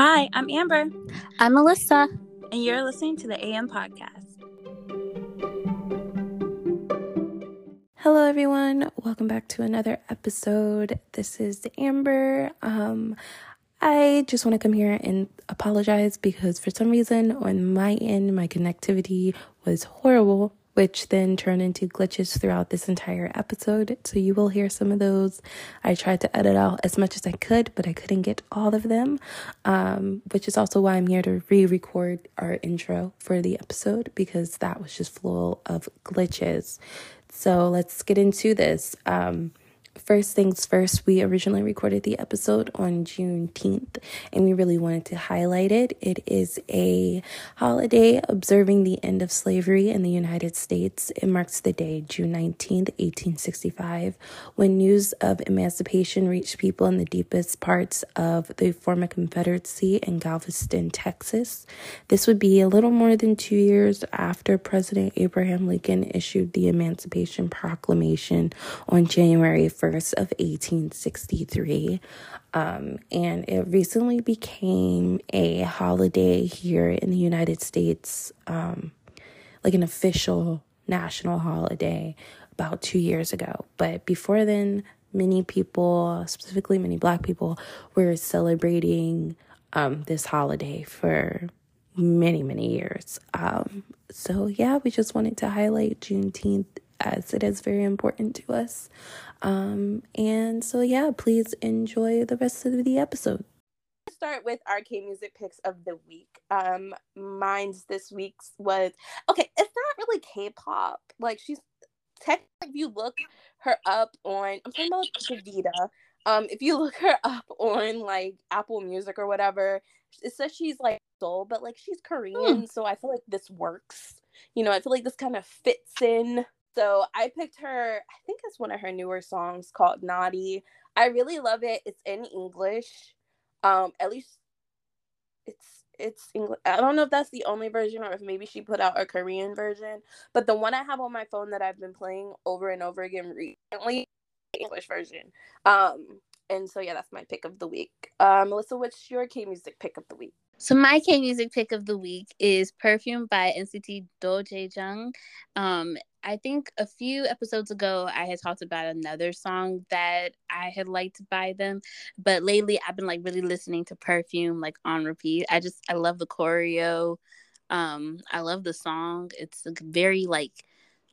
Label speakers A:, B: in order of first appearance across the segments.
A: Hi, I'm Amber.
B: I'm Melissa.
A: And you're listening to the AM Podcast. Hello, everyone. Welcome back to another episode. This is Amber. Um, I just want to come here and apologize because for some reason on my end, my connectivity was horrible which then turned into glitches throughout this entire episode. So you will hear some of those. I tried to edit out as much as I could, but I couldn't get all of them, um, which is also why I'm here to re record our intro for the episode because that was just full of glitches. So let's get into this. Um, first things first, we originally recorded the episode on Juneteenth and we really wanted to highlight it. It is a holiday observing the end of slavery in the United States. It marks the day, June 19th, 1865, when news of emancipation reached people in the deepest parts of the former Confederacy in Galveston, Texas. This would be a little more than two years after President Abraham Lincoln issued the Emancipation Proclamation on January 1st. 1st of 1863. Um, and it recently became a holiday here in the United States, um, like an official national holiday about two years ago. But before then, many people, specifically many black people, were celebrating um, this holiday for many, many years. Um, so, yeah, we just wanted to highlight Juneteenth as it is very important to us. Um, and so, yeah, please enjoy the rest of the episode.
C: Start with our K music picks of the week. Um, mine's this week's was okay. It's not really K-pop. Like she's technically, if you look her up on, I'm talking about Davida. Um, if you look her up on like Apple Music or whatever, it says she's like soul, but like she's Korean, hmm. so I feel like this works. You know, I feel like this kind of fits in so I picked her, I think it's one of her newer songs called Naughty. I really love it. It's in English. Um, at least it's it's English. I don't know if that's the only version or if maybe she put out a Korean version. But the one I have on my phone that I've been playing over and over again recently, English version. Um, and so yeah, that's my pick of the week. Uh, Melissa, what's your K music pick of the week?
B: So my K music pick of the week is "Perfume" by NCT Dojae Um, I think a few episodes ago I had talked about another song that I had liked by them, but lately I've been like really listening to Perfume like on repeat. I just I love the choreo. Um I love the song. It's very like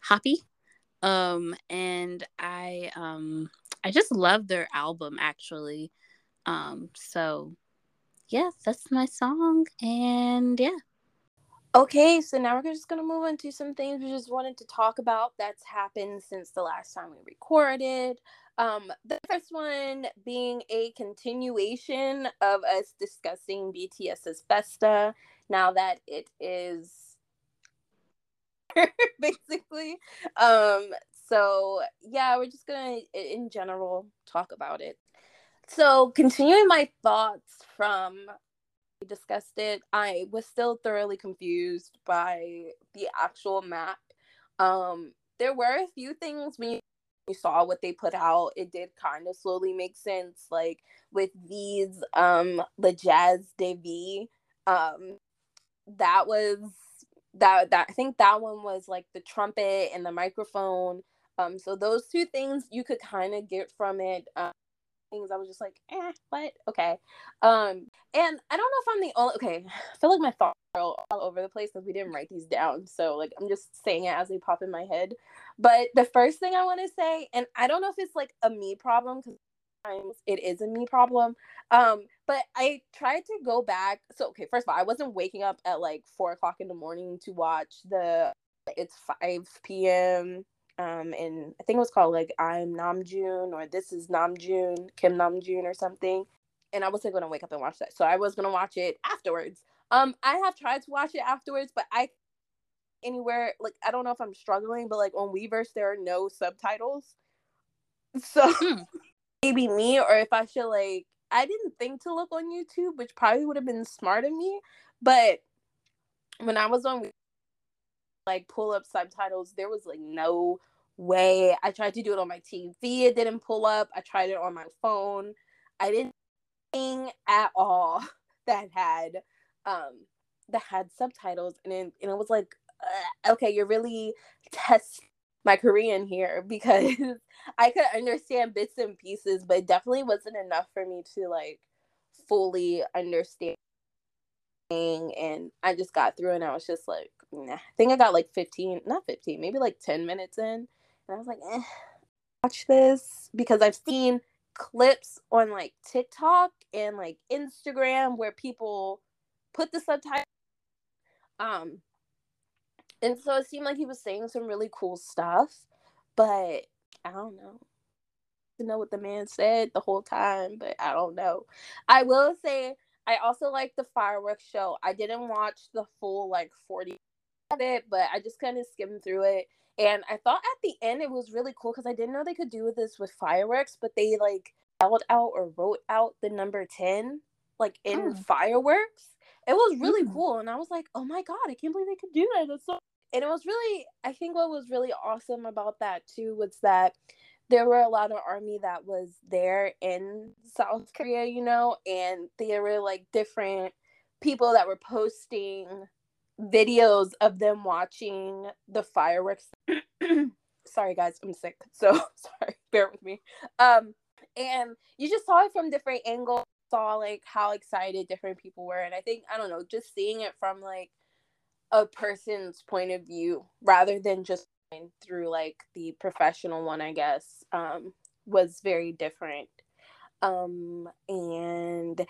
B: hoppy. Um and I um I just love their album actually. Um so yeah, that's my song and yeah.
C: Okay, so now we're just to move into some things we just wanted to talk about that's happened since the last time we recorded. Um, the first one being a continuation of us discussing BTS's Festa now that it is basically. Um, so yeah, we're just gonna in general talk about it. So continuing my thoughts from we discussed it, I was still thoroughly confused by the actual map. Um, there were a few things when you saw what they put out, it did kind of slowly make sense. Like with these, um, the Jazz Devi, um, that was that that I think that one was like the trumpet and the microphone. Um, so those two things you could kind of get from it. Um, things I was just like, eh, what? Okay. Um, and I don't know if I'm the only okay. I feel like my thoughts are all, over the place because we didn't write these down. So like I'm just saying it as they pop in my head. But the first thing I want to say, and I don't know if it's like a me problem because sometimes it is a me problem. Um, but I tried to go back. So okay, first of all, I wasn't waking up at like four o'clock in the morning to watch the it's 5 p.m um and I think it was called like I'm Namjoon or This is Namjoon, Kim Namjoon or something. And I wasn't gonna wake up and watch that. So I was gonna watch it afterwards. Um I have tried to watch it afterwards, but I anywhere like I don't know if I'm struggling, but like on Weverse there are no subtitles. So hmm. maybe me or if I should like I didn't think to look on YouTube, which probably would have been smart of me. But when I was on like pull up subtitles. There was like no way. I tried to do it on my TV. It didn't pull up. I tried it on my phone. I didn't at all. that had um that had subtitles and it, and it was like okay you're really test my korean here because i could understand bits and pieces but it definitely wasn't enough for me to like fully understand and i just got through and i was just like nah. i think i got like 15 not 15 maybe like 10 minutes in and i was like eh, watch this because i've seen clips on like tiktok and like instagram where people put the subtitles um and so it seemed like he was saying some really cool stuff but i don't know to know what the man said the whole time but i don't know i will say i also like the fireworks show i didn't watch the full like 40 of it but i just kind of skimmed through it and i thought at the end it was really cool because i didn't know they could do this with fireworks but they like spelled out or wrote out the number 10 like in oh. fireworks it was really mm. cool and i was like oh my god i can't believe they could do that that's so and it was really i think what was really awesome about that too was that there were a lot of army that was there in south korea you know and there were like different people that were posting videos of them watching the fireworks. Sorry guys i'm sick so sorry bear with me. Um and you just saw it from different angles saw like how excited different people were and i think i don't know just seeing it from like a person's point of view rather than just through like the professional one i guess um was very different um and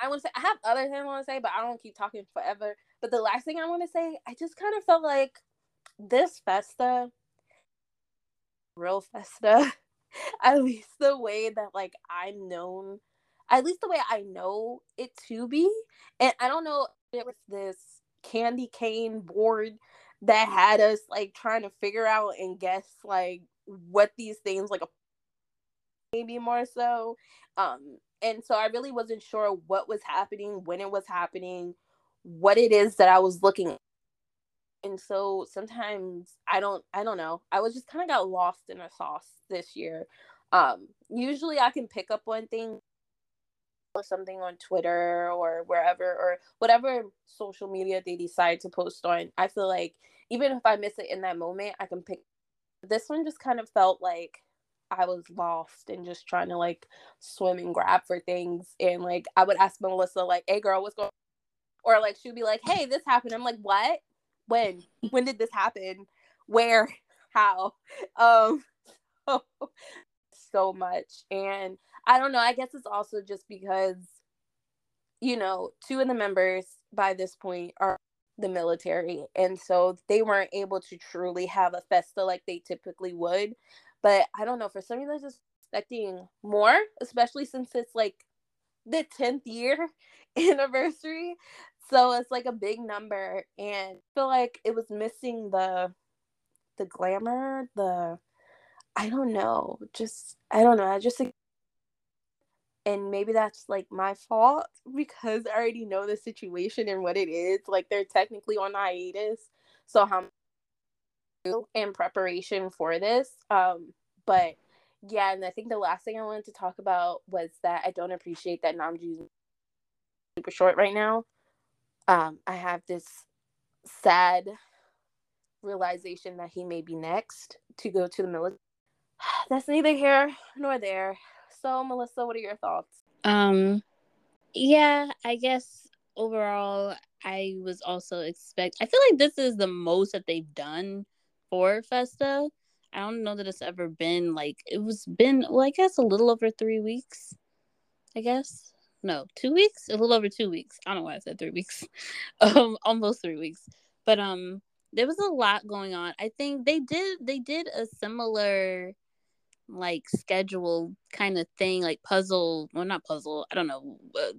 C: I want to say I have other things I want to say, but I don't keep talking forever. But the last thing I want to say, I just kind of felt like this festa, real festa, at least the way that like I'm known, at least the way I know it to be. And I don't know if it was this candy cane board that had us like trying to figure out and guess like what these things like maybe more so. Um and so I really wasn't sure what was happening, when it was happening, what it is that I was looking and so sometimes i don't i don't know i was just kind of got lost in a sauce this year um usually i can pick up one thing or something on twitter or wherever or whatever social media they decide to post on i feel like even if i miss it in that moment i can pick this one just kind of felt like I was lost and just trying to like swim and grab for things. And like I would ask Melissa, like, hey girl, what's going on? or like she'd be like, Hey, this happened. I'm like, What? when when did this happen where how um so, so much. And i don't know i guess it's also just because you know two of the members by this point are the military and so they weren't able to truly have a festa like they typically would. But i don't know for some reason i was expecting more especially since it's like the 10th year anniversary. So it's like a big number and I feel like it was missing the the glamour, the I don't know, just I don't know, I just and maybe that's like my fault because I already know the situation and what it is. Like they're technically on hiatus. So how in preparation for this. Um, but yeah, and I think the last thing I wanted to talk about was that I don't appreciate that Namjoon super short right now um, I have this sad realization that he may be next to go to the military. That's neither here nor there. So, Melissa, what are your thoughts?
B: Um, yeah, I guess overall, I was also expect. I feel like this is the most that they've done for Festa. I don't know that it's ever been like it was been well, I guess a little over three weeks. I guess no, two weeks, a little over two weeks. I don't know why I said three weeks, um, almost three weeks. But um, there was a lot going on. I think they did they did a similar like schedule kind of thing, like puzzle. Well, not puzzle. I don't know. Uh,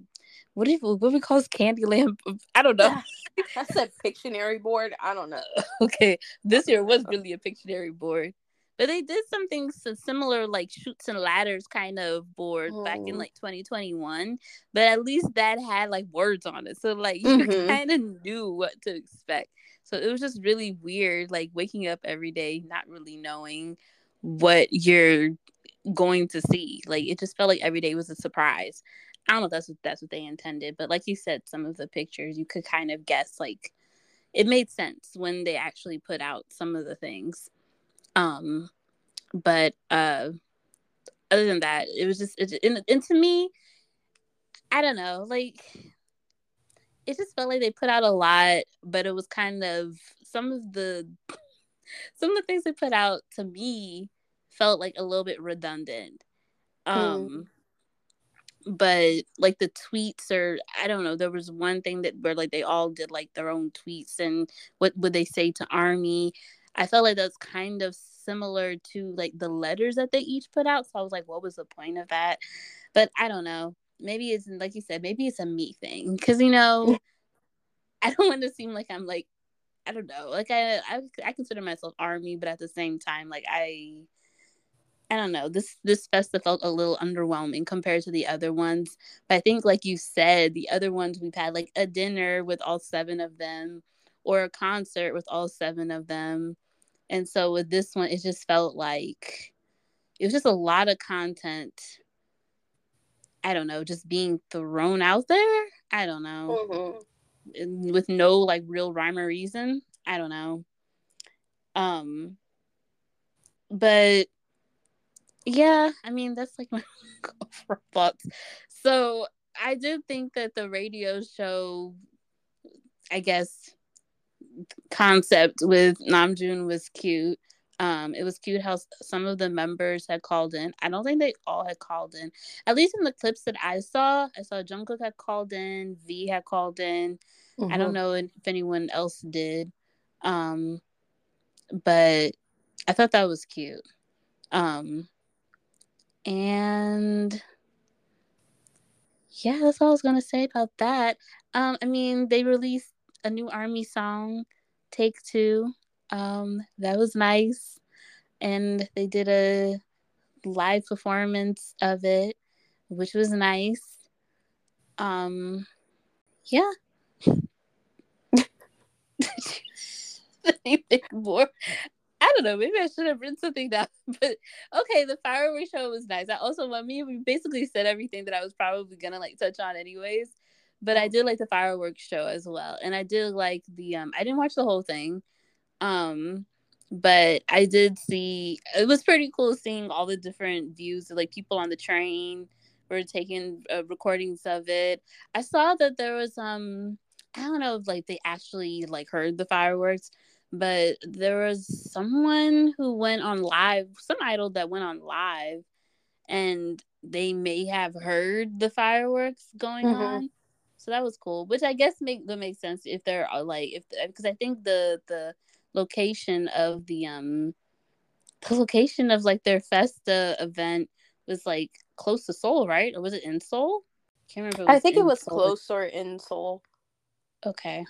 B: what you, what we call Candyland? I don't know.
C: That's a Pictionary board. I don't know.
B: okay, this year was really a Pictionary board. But they did something similar, like Chutes and Ladders kind of board back in oh. like 2021. But at least that had like words on it. So like you mm-hmm. kind of knew what to expect. So it was just really weird, like waking up every day, not really knowing what you're going to see. Like it just felt like every day was a surprise. I don't know if that's what that's what they intended, but like you said, some of the pictures you could kind of guess like it made sense when they actually put out some of the things. Um but uh other than that, it was just it, and, and to me, I don't know, like it just felt like they put out a lot, but it was kind of some of the some of the things they put out to me felt like a little bit redundant. Hmm. Um mm. but like the tweets or I don't know, there was one thing that where like they all did like their own tweets and what would they say to Army. I felt like that's kind of similar to like the letters that they each put out. So I was like, what was the point of that? But I don't know. Maybe it's like you said, maybe it's a me thing. Cause you know, I don't want to seem like I'm like, I don't know. Like I, I I consider myself army, but at the same time, like I I don't know. This this festa felt a little underwhelming compared to the other ones. But I think like you said, the other ones we've had like a dinner with all seven of them or a concert with all seven of them. And so with this one, it just felt like it was just a lot of content. I don't know, just being thrown out there. I don't know. Mm-hmm. With no like real rhyme or reason. I don't know. Um but yeah, I mean that's like my thoughts. So I did think that the radio show I guess concept with Namjoon was cute. Um, it was cute how some of the members had called in. I don't think they all had called in. At least in the clips that I saw, I saw Jungkook had called in, V had called in. Mm-hmm. I don't mm-hmm. know if anyone else did. Um, but I thought that was cute. Um, and yeah, that's all I was gonna say about that. Um, I mean, they released a new army song, Take Two. Um, that was nice. And they did a live performance of it, which was nice. Um, yeah. Anything more? I don't know. Maybe I should have written something down. But okay, the fireworks show was nice. I also, I mean, we basically said everything that I was probably gonna like touch on, anyways but I did like the fireworks show as well, and I did like the um. I didn't watch the whole thing, um, but I did see. It was pretty cool seeing all the different views of like people on the train were taking uh, recordings of it. I saw that there was um. I don't know if like they actually like heard the fireworks, but there was someone who went on live, some idol that went on live, and they may have heard the fireworks going mm-hmm. on so that was cool, which I guess make would make sense if there are like if because I think the the location of the um the location of like their festa event was like close to Seoul, right? Or was it in Seoul?
C: Can't remember. I think it was Seoul. close or in Seoul.
B: Okay.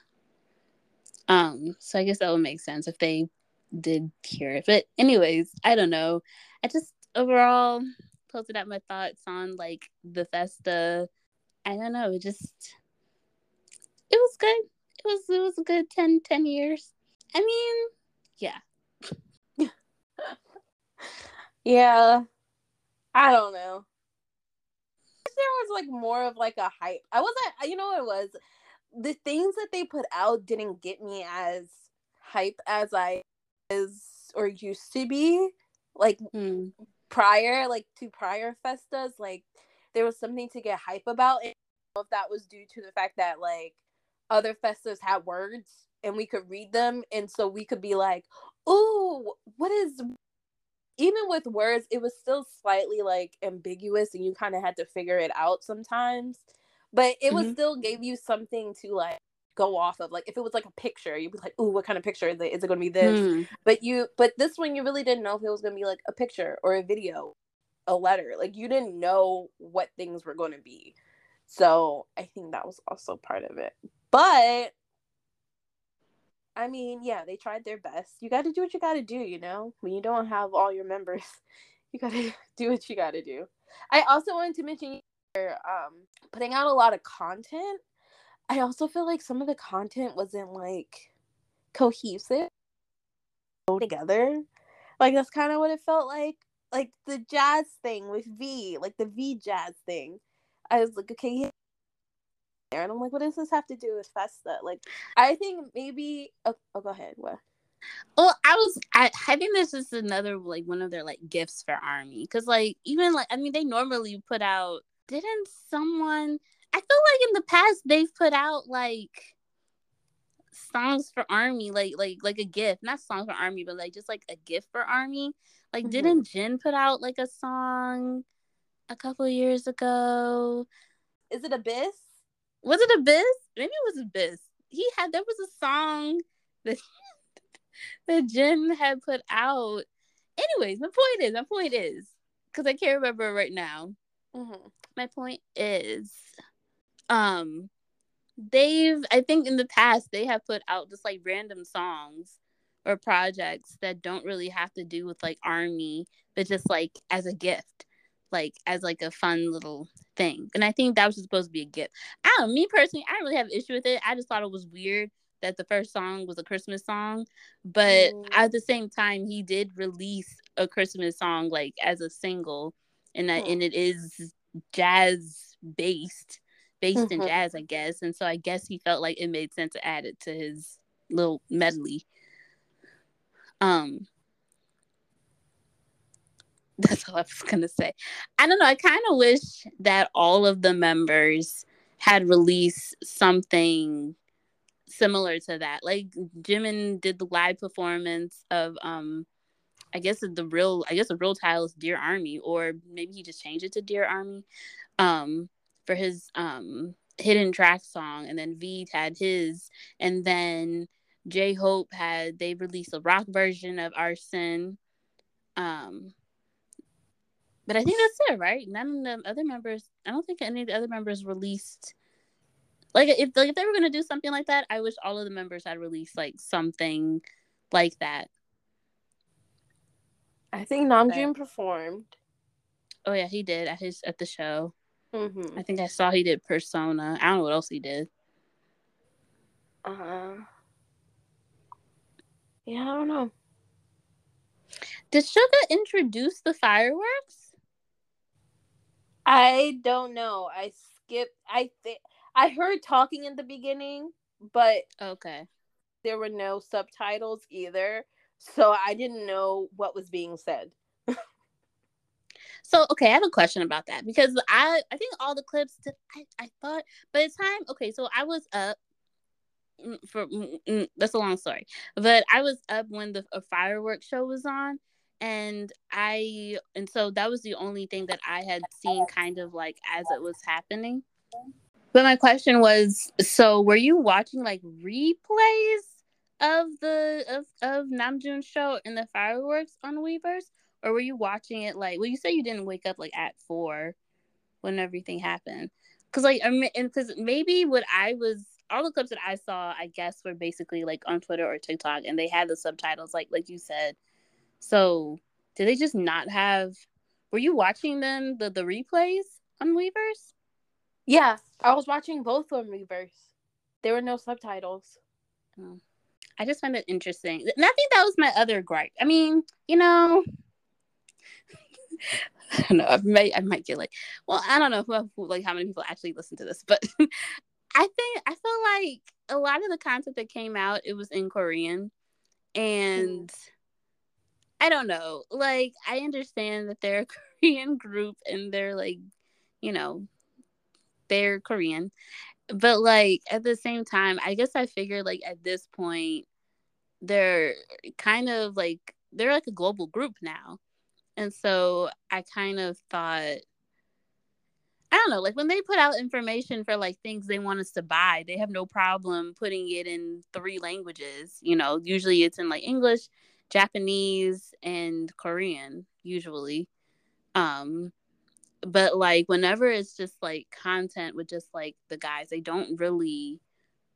B: Um, so I guess that would make sense if they did hear it. But anyways, I don't know. I just overall posted out my thoughts on like the festa. I don't know, it just it was good. It was it was a good 10, 10 years. I mean, yeah.
C: yeah. I don't know. There was like more of like a hype. I wasn't you know what it was? The things that they put out didn't get me as hype as I is or used to be. Like hmm. prior, like to prior festas, like there was something to get hype about. And if that was due to the fact that like other festas had words and we could read them and so we could be like ooh what is even with words it was still slightly like ambiguous and you kind of had to figure it out sometimes but it mm-hmm. was still gave you something to like go off of like if it was like a picture you'd be like ooh what kind of picture is it is it going to be this mm. but you but this one you really didn't know if it was going to be like a picture or a video a letter like you didn't know what things were going to be so i think that was also part of it but I mean, yeah, they tried their best. You got to do what you got to do, you know? When you don't have all your members, you got to do what you got to do. I also wanted to mention um putting out a lot of content. I also feel like some of the content wasn't like cohesive together. Like that's kind of what it felt like. like the jazz thing with V, like the V jazz thing. I was like, okay. And I'm like, what does this have to do with Festa? Like, I think maybe. Oh, oh go ahead. What?
B: Well, I was. I, I think this is another like one of their like gifts for Army because like even like I mean they normally put out. Didn't someone? I feel like in the past they've put out like songs for army like like like a gift not songs for army but like just like a gift for army like mm-hmm. didn't Jin put out like a song a couple years ago
C: is it Abyss
B: was it Abyss maybe it was Abyss he had there was a song that that Jin had put out. Anyways my point is my point is because i can't remember right now. Mm-hmm. my point is um they've I think in the past they have put out just like random songs or projects that don't really have to do with like army, but just like as a gift, like as like a fun little thing. And I think that was supposed to be a gift. I don't know, me personally, I don't really have an issue with it. I just thought it was weird that the first song was a Christmas song, but mm. at the same time, he did release a Christmas song like as a single, and that mm. and it is jazz based based mm-hmm. in jazz, I guess. And so I guess he felt like it made sense to add it to his little medley. Um that's all I was gonna say. I don't know. I kind of wish that all of the members had released something similar to that. Like Jimin did the live performance of um I guess the real I guess the real title is Dear Army, or maybe he just changed it to Dear Army. Um for his um hidden track song and then V had his and then J Hope had they released a rock version of Arson. Um but I think that's it, right? None of the other members I don't think any of the other members released like if like if they were gonna do something like that, I wish all of the members had released like something like that.
C: I think Namjoon performed.
B: Oh yeah, he did at his at the show.
C: Mm-hmm.
B: I think I saw he did Persona. I don't know what else he did.
C: Uh huh. Yeah, I don't know.
B: Did Suga introduce the fireworks?
C: I don't know. I skipped. I think I heard talking in the beginning, but
B: okay,
C: there were no subtitles either, so I didn't know what was being said.
B: So okay, I have a question about that because I I think all the clips that I I thought by the time okay, so I was up mm, for mm, mm, that's a long story, but I was up when the a fireworks show was on, and I and so that was the only thing that I had seen kind of like as it was happening. But my question was, so were you watching like replays of the of of Namjoon's show and the fireworks on Weverse, or were you watching it like well you say you didn't wake up like at four when everything happened because like I and because maybe what i was all the clips that i saw i guess were basically like on twitter or tiktok and they had the subtitles like like you said so did they just not have were you watching them the the replays on weverse
C: yeah i was watching both on weverse there were no subtitles
B: oh. i just find it interesting and i think that was my other gripe i mean you know I don't know. I might I might get like, well, I don't know who, like how many people actually listen to this, but I think I feel like a lot of the content that came out it was in Korean, and mm. I don't know. Like I understand that they're a Korean group and they're like, you know, they're Korean, but like at the same time, I guess I figured like at this point they're kind of like they're like a global group now and so I kind of thought, I don't know, like when they put out information for like things they want us to buy, they have no problem putting it in three languages. You know, usually it's in like English, Japanese, and Korean, usually. Um, but like whenever it's just like content with just like the guys, they don't really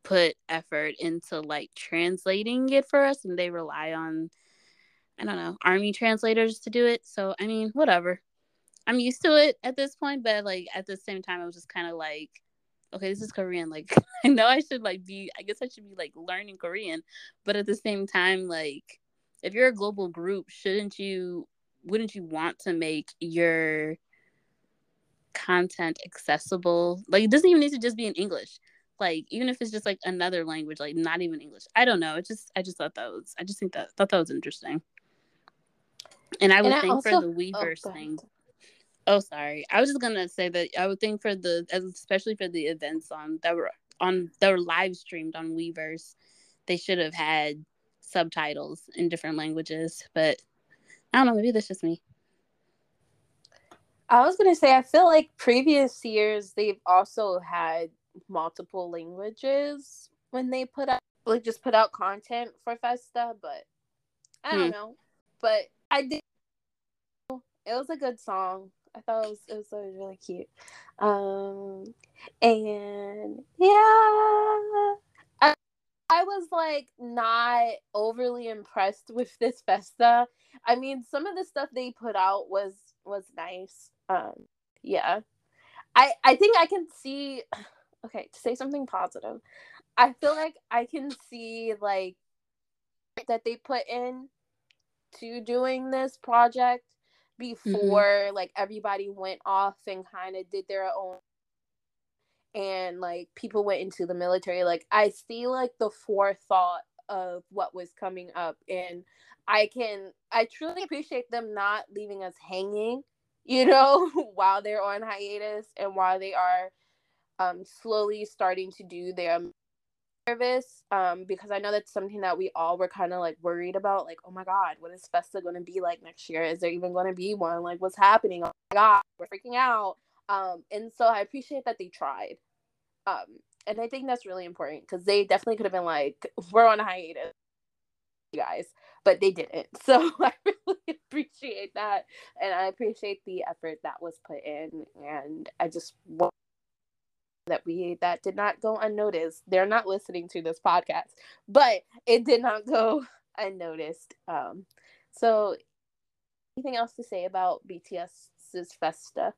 B: put effort into like translating it for us and they rely on I don't know, army translators to do it. So, I mean, whatever. I'm used to it at this point, but like at the same time, I was just kind of like, okay, this is Korean. Like, I know I should like be, I guess I should be like learning Korean, but at the same time, like, if you're a global group, shouldn't you wouldn't you want to make your content accessible? Like it doesn't even need to just be in English. Like even if it's just like another language, like not even English. I don't know. It just I just thought that was I just think that thought that was interesting. And I would and think also, for the Weverse oh, thing. Oh, sorry. I was just gonna say that I would think for the, especially for the events on that were on that were live streamed on Weverse, they should have had subtitles in different languages. But I don't know. Maybe that's just me.
C: I was gonna say I feel like previous years they've also had multiple languages when they put out like just put out content for Festa, but I don't hmm. know. But I did. It was a good song. I thought it was it was, it was really cute. Um, and yeah, I, was like not overly impressed with this Festa. I mean, some of the stuff they put out was was nice. Um, yeah, I I think I can see. Okay, to say something positive, I feel like I can see like that they put in to doing this project mm-hmm. before mm-hmm. like everybody went off and kind of did their own and like people went into the military like i see like the forethought of what was coming up and i can i truly appreciate them not leaving us hanging you know while they're on hiatus and while they are um slowly starting to do their service um, because I know that's something that we all were kind of like worried about. Like, oh my God, what is Festa going to be like next year? Is there even going to be one? Like, what's happening? Oh my God, we're freaking out. Um, and so I appreciate that they tried. Um, and I think that's really important because they definitely could have been like, we're on a hiatus, you guys, but they didn't. So I really appreciate that. And I appreciate the effort that was put in. And I just want that we that did not go unnoticed. They're not listening to this podcast, but it did not go unnoticed. Um, so anything else to say about BTS's Festa?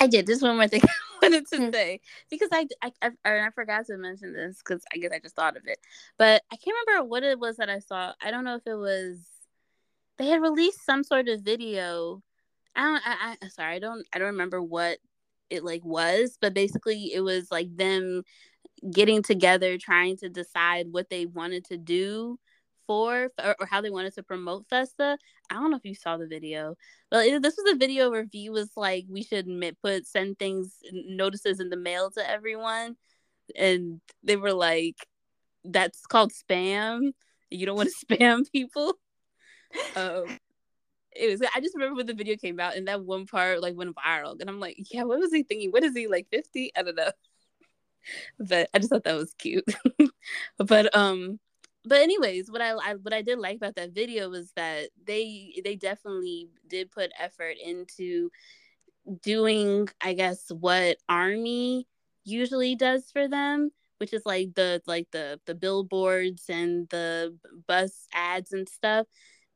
B: I did. This one more thing wanted to hmm. say because I I, I, I forgot to mention this because I guess I just thought of it, but I can't remember what it was that I saw. I don't know if it was they had released some sort of video. I don't. I, I sorry. I don't. I don't remember what it like was, but basically it was like them getting together trying to decide what they wanted to do for or, how they wanted to promote Festa. I don't know if you saw the video, but this was a video where V was like, "We should put send things notices in the mail to everyone," and they were like, "That's called spam. You don't want to spam people." Um, it was I just remember when the video came out and that one part like went viral and I'm like, yeah, what was he thinking? What is he like 50? I don't know. but I just thought that was cute. but um but anyways, what I, I what I did like about that video was that they they definitely did put effort into doing I guess what army usually does for them which is like the like the the billboards and the bus ads and stuff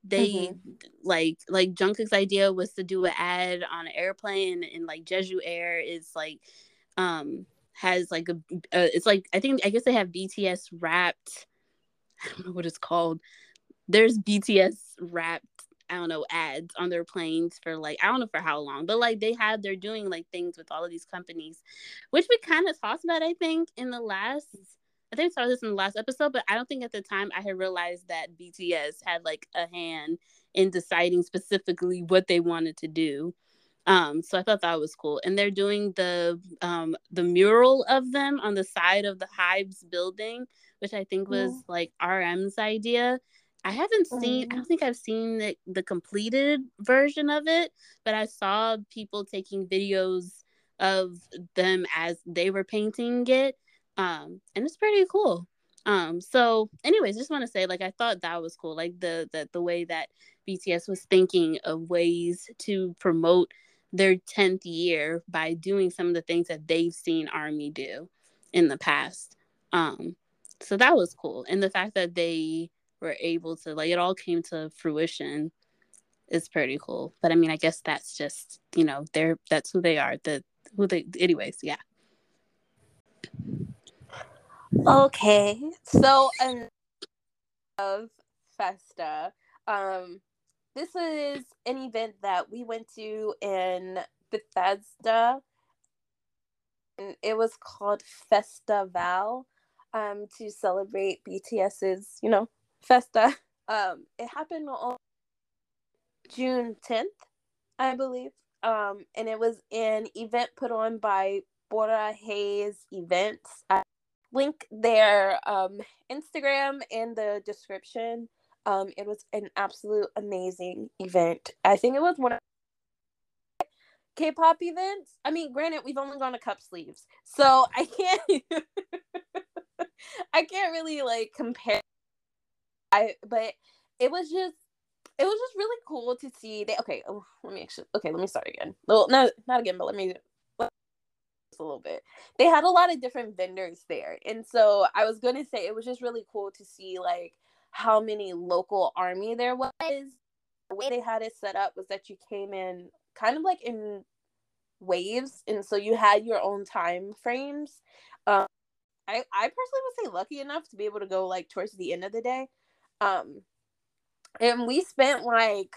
B: they mm-hmm. like like Jungkook's idea was to do an ad on an airplane and like Jeju Air is like um has like a uh, it's like I think I guess they have BTS wrapped I don't know what it's called. There's BTS wrapped I don't know ads on their planes for like I don't know for how long, but like they have they're doing like things with all of these companies, which we kind of talked about I think in the last I think I saw this in the last episode, but I don't think at the time I had realized that BTS had like a hand in deciding specifically what they wanted to do. Um, so I thought that was cool. And they're doing the um the mural of them on the side of the HYBE's building, which I think was yeah. like RM's idea. I haven't seen I don't think I've seen the, the completed version of it, but I saw people taking videos of them as they were painting it um and it's pretty cool um so anyways just want to say like i thought that was cool like the, the the way that bts was thinking of ways to promote their 10th year by doing some of the things that they've seen army do in the past. Um so that was cool. And the fact that they were able to like it all came to fruition is pretty cool. But i mean i guess that's just you know they're that's who they are. The who they anyways yeah.
C: Okay, so of Festa, um, this is an event that we went to in Bethesda. And it was called Festival um, to celebrate BTS's, you know, Festa. Um, it happened on June 10th, I believe. Um, and it was an event put on by Borahaze Events. I link their um, Instagram in the description. Um, it was an absolute amazing event. I think it was one of K-pop events. I mean, granted, we've only gone to cup sleeves, so I can't. I can't really like compare. I but it was just it was just really cool to see. They okay. Oh, let me actually okay. Let me start again. Well, no, not again, but let me just a little bit. They had a lot of different vendors there. And so I was going to say it was just really cool to see like how many local army there was. The way they had it set up was that you came in kind of like in waves and so you had your own time frames. Um I I personally would say lucky enough to be able to go like towards the end of the day. Um and we spent like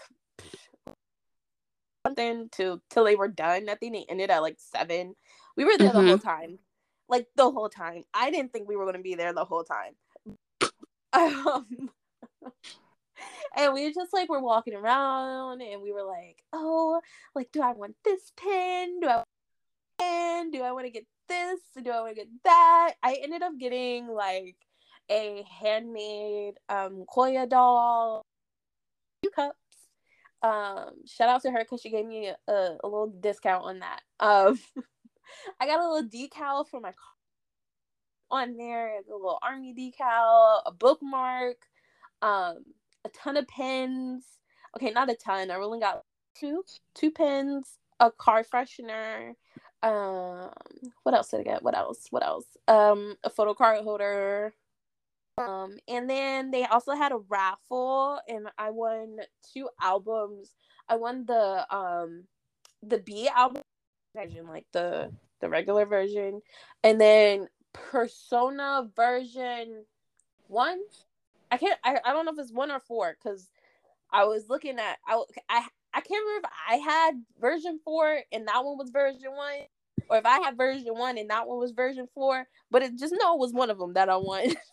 C: something to till they were done. I think they ended at like seven. We were there mm-hmm. the whole time, like the whole time. I didn't think we were going to be there the whole time. Um, and we just like were walking around, and we were like, "Oh, like, do I want this pin? Do I pin? Do I want to get this? Do I want to get that?" I ended up getting like a handmade um Koya doll, two cups. Um, shout out to her because she gave me a, a little discount on that. Um. I got a little decal for my car on there, a little army decal, a bookmark, um, a ton of pens. Okay, not a ton. I only got two, two pens, a car freshener. Um, what else did I get? What else? What else? Um, a photo card holder. Um, and then they also had a raffle, and I won two albums. I won the um, the BE album version, like the the regular version, and then Persona version one. I can't. I, I don't know if it's one or four because I was looking at. I I I can't remember if I had version four and that one was version one, or if I had version one and that one was version four. But it just know it was one of them that I won.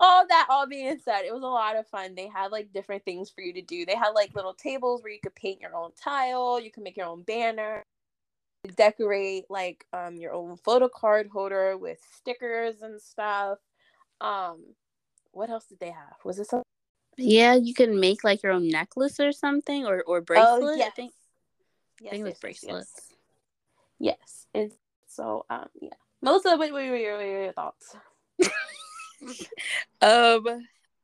C: all that all being said, it was a lot of fun. They had like different things for you to do. They had like little tables where you could paint your own tile, you can make your own banner, decorate like um your own photo card holder with stickers and stuff. Um what else did they have? Was it something?
B: Yeah, you can make like your own necklace or something or or oh, bracelet. Oh, yes. I think. Yes, I think it was yes, bracelets.
C: Yes. yes. And so um yeah. Melissa, what were your, your thoughts?
B: um,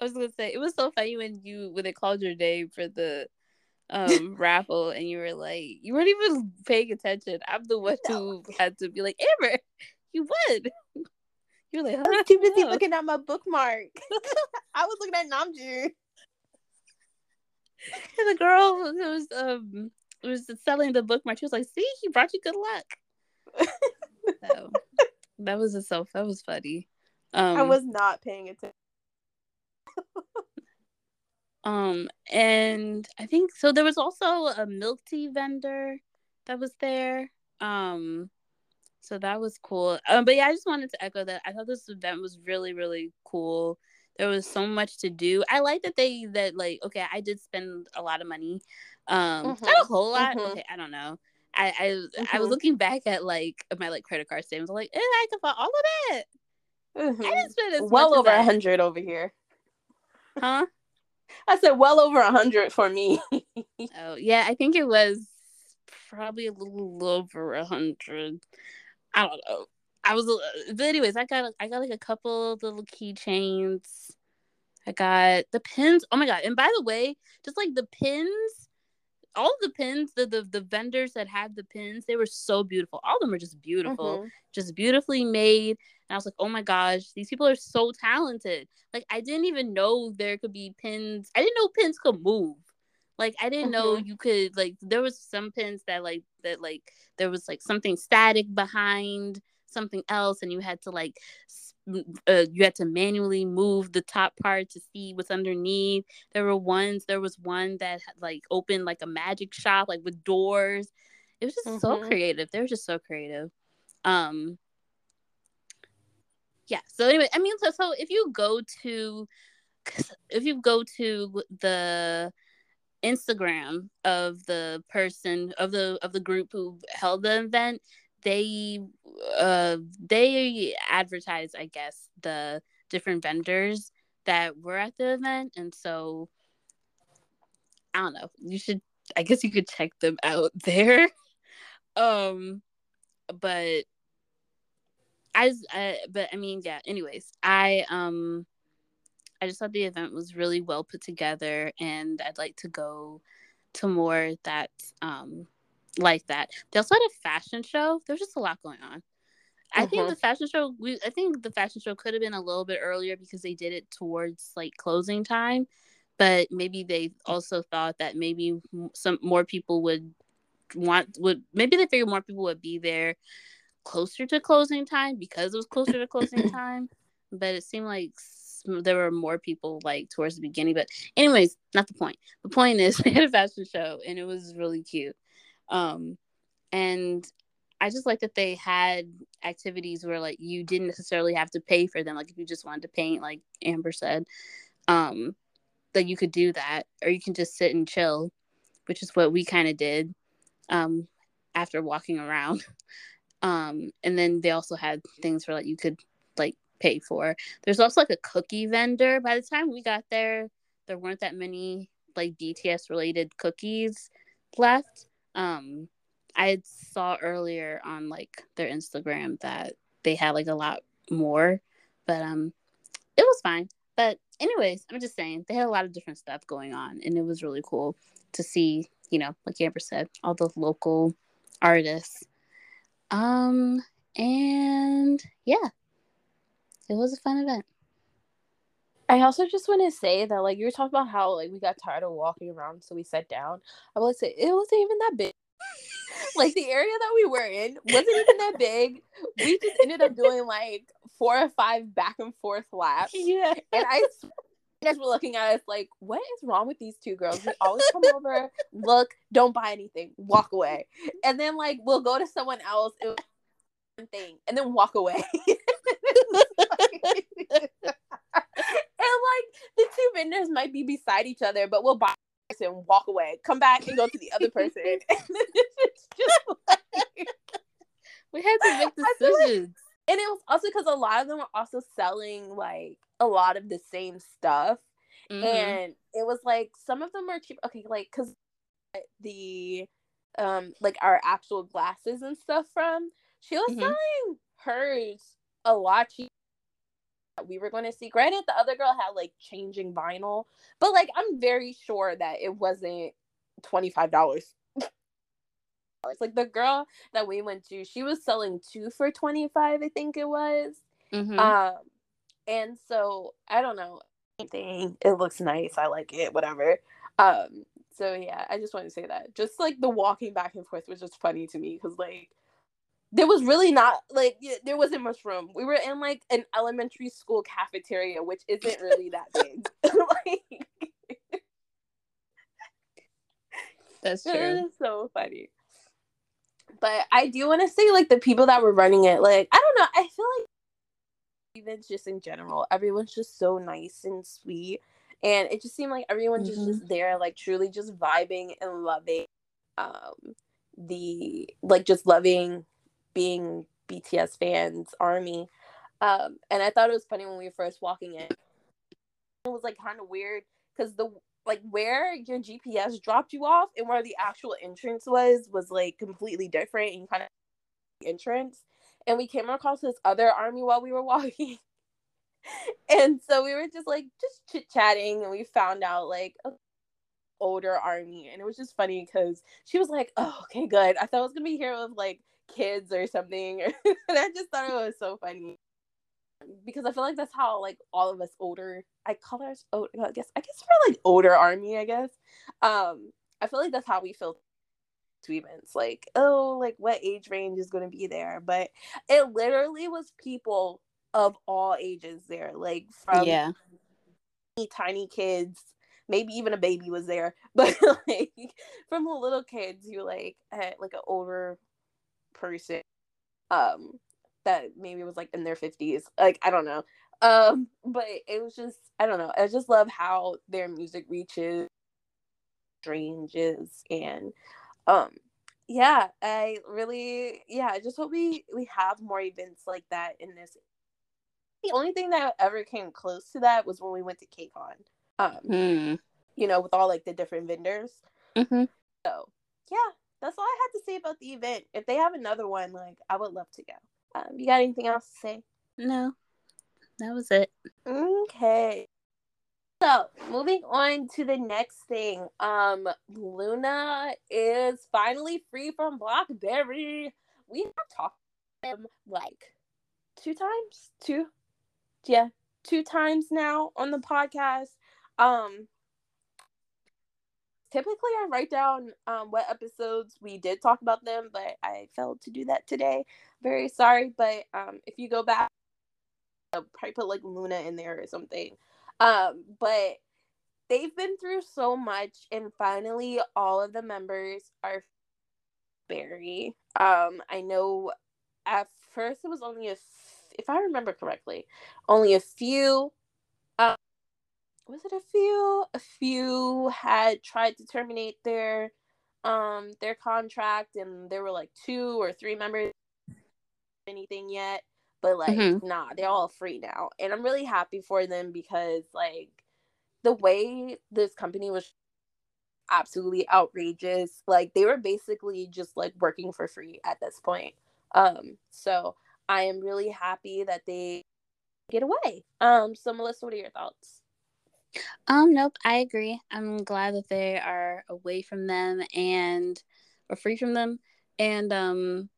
B: I was gonna say it was so funny when you when they called your name for the um raffle and you were like you weren't even paying attention. I'm the one no. who had to be like Amber, you won.
C: You're like, huh? I was too busy oh. looking at my bookmark. I was looking at Namjoon.
B: And the girl who was um was selling the bookmark, she was like, "See, he brought you good luck." so that was a self. That was funny.
C: Um, I was not paying attention.
B: Um, and I think so. There was also a milk tea vendor that was there. Um, so that was cool. Um, but yeah, I just wanted to echo that. I thought this event was really, really cool. There was so much to do. I like that they that like okay, I did spend a lot of money. Um, mm-hmm. not a whole lot. Mm-hmm. Okay, I don't know. I I, mm-hmm. I was mm-hmm. looking back at like my like credit card statements. I'm like, eh, I could all of it.
C: Mm-hmm. I didn't spend as well over a hundred over here.
B: Huh?
C: I said well over a hundred for me.
B: oh yeah, I think it was probably a little over a hundred. I don't know. I was, but anyways, I got I got like a couple little keychains. I got the pins. Oh my god! And by the way, just like the pins, all the pins, the the, the vendors that had the pins, they were so beautiful. All of them were just beautiful, mm-hmm. just beautifully made. And I was like, oh my gosh, these people are so talented. Like, I didn't even know there could be pins. I didn't know pins could move. Like, I didn't mm-hmm. know you could, like, there was some pins that, like, that, like, there was, like, something static behind something else, and you had to, like, uh, you had to manually move the top part to see what's underneath. There were ones. There was one that like opened like a magic shop, like with doors. It was just mm-hmm. so creative. They were just so creative. Um. Yeah. So anyway, I mean, so so if you go to, if you go to the Instagram of the person of the of the group who held the event, they uh they advertise i guess the different vendors that were at the event and so i don't know you should i guess you could check them out there um but I, I but i mean yeah anyways i um i just thought the event was really well put together and i'd like to go to more that um like that. They also had a fashion show. There's just a lot going on. I mm-hmm. think the fashion show. We I think the fashion show could have been a little bit earlier because they did it towards like closing time, but maybe they also thought that maybe some more people would want would maybe they figured more people would be there closer to closing time because it was closer to closing time. But it seemed like there were more people like towards the beginning. But anyways, not the point. The point is they had a fashion show and it was really cute. Um, and I just like that they had activities where like you didn't necessarily have to pay for them. Like if you just wanted to paint, like Amber said, um, that you could do that, or you can just sit and chill, which is what we kind of did um, after walking around. Um, and then they also had things for like you could like pay for. There's also like a cookie vendor. By the time we got there, there weren't that many like BTS related cookies left um I saw earlier on like their Instagram that they had like a lot more, but um it was fine. But anyways, I'm just saying they had a lot of different stuff going on and it was really cool to see, you know, like Amber said, all the local artists. Um and yeah. It was a fun event.
C: I also just want to say that, like, you were talking about how, like, we got tired of walking around, so we sat down. I would say it wasn't even that big. like, the area that we were in wasn't even that big. We just ended up doing, like, four or five back and forth laps. Yeah. And I guys were looking at us like, what is wrong with these two girls? We always come over, look, don't buy anything, walk away. And then, like, we'll go to someone else, thing, and then walk away and like the two vendors might be beside each other, but we'll buy and walk away, come back and go to the other person. it's just
B: like, we had to make decisions.
C: Like, and it was also because a lot of them were also selling like a lot of the same stuff. Mm-hmm. And it was like some of them are cheap. Okay, like because the um like our actual glasses and stuff from she was mm-hmm. selling hers a lot cheaper we were going to see. Granted, the other girl had like changing vinyl, but like I'm very sure that it wasn't twenty five dollars. It's like the girl that we went to, she was selling two for twenty five. I think it was. Mm-hmm. Um, and so I don't know. Thing it looks nice. I like it. Whatever. Um. So yeah, I just wanted to say that. Just like the walking back and forth was just funny to me because like there was really not like there wasn't much room. We were in like an elementary school cafeteria, which isn't really that big. like,
B: That's true.
C: So funny. But I do want to say, like the people that were running it, like I don't know, I feel like events just in general, everyone's just so nice and sweet, and it just seemed like everyone's mm-hmm. just, just there, like truly just vibing and loving, um, the like just loving being BTS fans, Army. Um, and I thought it was funny when we were first walking in. It was like kind of weird because the like where your GPS dropped you off and where the actual entrance was was like completely different and kind of entrance. And we came across this other army while we were walking. and so we were just like just chit chatting and we found out like older army and it was just funny because she was like oh okay good i thought i was gonna be here with like kids or something. and I just thought it was so funny because I feel like that's how like all of us older I call us old I guess I guess we're like older army I guess um I feel like that's how we feel to events like oh like what age range is going to be there? But it literally was people of all ages there, like from
B: yeah,
C: tiny kids, maybe even a baby was there, but like from the little kids, you like had like an older person, um, that maybe was like in their fifties, like I don't know, um, but it was just I don't know, I just love how their music reaches ranges and um yeah i really yeah i just hope we we have more events like that in this the only thing that ever came close to that was when we went to KCON. Um,
B: Hmm.
C: you know, with all like the different vendors.
B: mm-hmm.
C: So yeah, that's all I had to say about the event. If they have another one, like I would love to go. Um, you got anything else to say?
B: no, that was it.
C: Okay. So moving on to the next thing. Um, LOONA is finally free from Blockberry. We have talked to him like two times, two, yeah, two times now on the podcast. Um, typically I write down um what episodes we did talk about them, but I failed to do that today. Very sorry, but um, if you go back, I'll probably put like LOONA in there or something. Um, but they've been through so much, and finally, all of the members are Barry. Um, I know at first it was only a, f- if I remember correctly, only a few. Um, was it a few? A few had tried to terminate their, um, their contract, and there were like two or three members. Anything yet? But like,
B: Mhm.
C: nah, they're all free now, and I'm really happy for them because like the way this company was absolutely outrageous. Like they were basically just like working for free at this point. Um, so I am really happy that they get away. Um, so Melissa, what are your thoughts?
B: Um, nope, I agree. I'm glad that they are away from them and or free from them. And um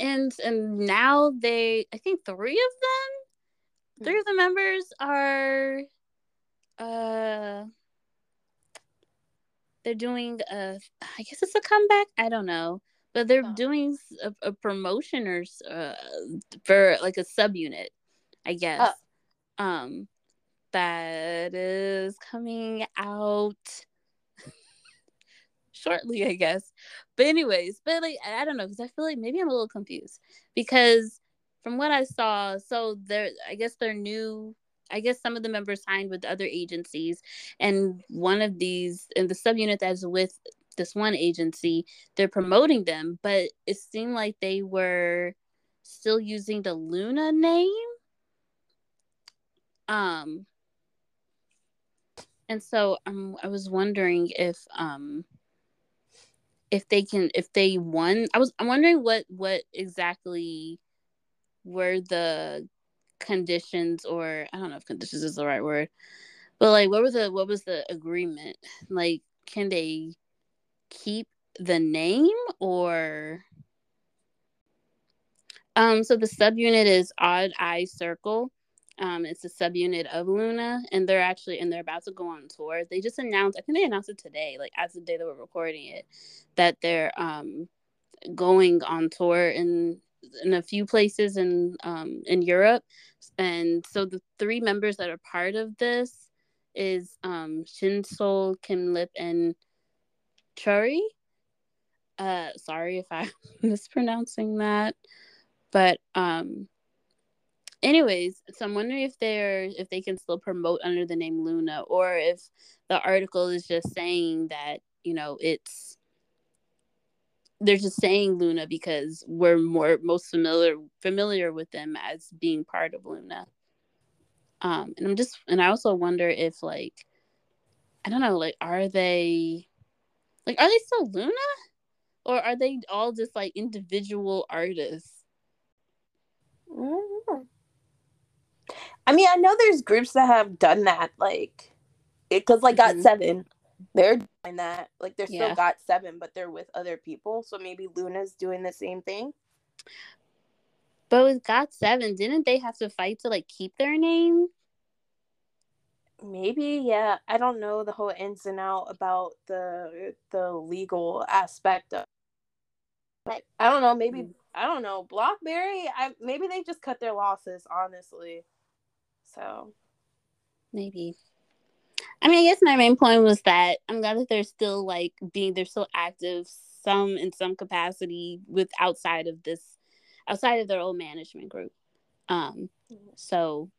B: and and now they I think three of them three of the members are uh they're doing a I guess it's a comeback. I don't know. But they're
C: Oh.
B: doing a promotion or uh, for like a subunit, I guess. Um that is coming out shortly, I guess. But anyways, but like I don't know because I feel like maybe I'm a little confused because from what I saw, so they're I guess they're new. I guess some of the members signed with other agencies, and one of these and the subunit that's with this one agency, they're promoting them, but it seemed like they were still using the LOONA name. Um, and so um, I was wondering if um if they can if they won. I was I'm wondering what what exactly were the conditions or I don't know if conditions is the right word, but like what was the what was the agreement? Like, can they keep the name or? Um, so the subunit is Odd Eye Circle. Um, it's a subunit of LOONA, and they're actually and they're about to go on tour. They just announced, I think they announced it today, like as the day that we're recording it, that they're um going on tour in in a few places in um in Europe. And so the three members that are part of this is um JinSoul, Kim Lip, and Churi. Uh sorry if I'm mispronouncing that. But um anyways so i'm wondering if they're if they can still promote under the name LOONA or if the article is just saying that you know it's they're just saying LOONA because we're more most familiar familiar with them as being part of LOONA. Um and i'm just and i also wonder if like i don't know like are they like are they still LOONA? Or are they all just like individual artists.
C: I mean, I know there's groups that have done that, like, because like Got
B: Mhm.
C: Seven, they're doing that. Like, they're still
B: Yeah.
C: Got Seven, but they're with other people. So maybe LOONA's doing the same thing.
B: But with Got Seven, didn't they have to fight to like keep their name?
C: Maybe, yeah. I don't know the whole ins and out about the the legal aspect of. Like, I don't know. Maybe
B: Mm.
C: I don't know. Blockberry, I maybe they just cut their losses, honestly. So
B: maybe. I mean, I guess my main point was that I'm glad that they're still like being they're still active, some in some capacity with outside of this, outside of their own management group. Um, so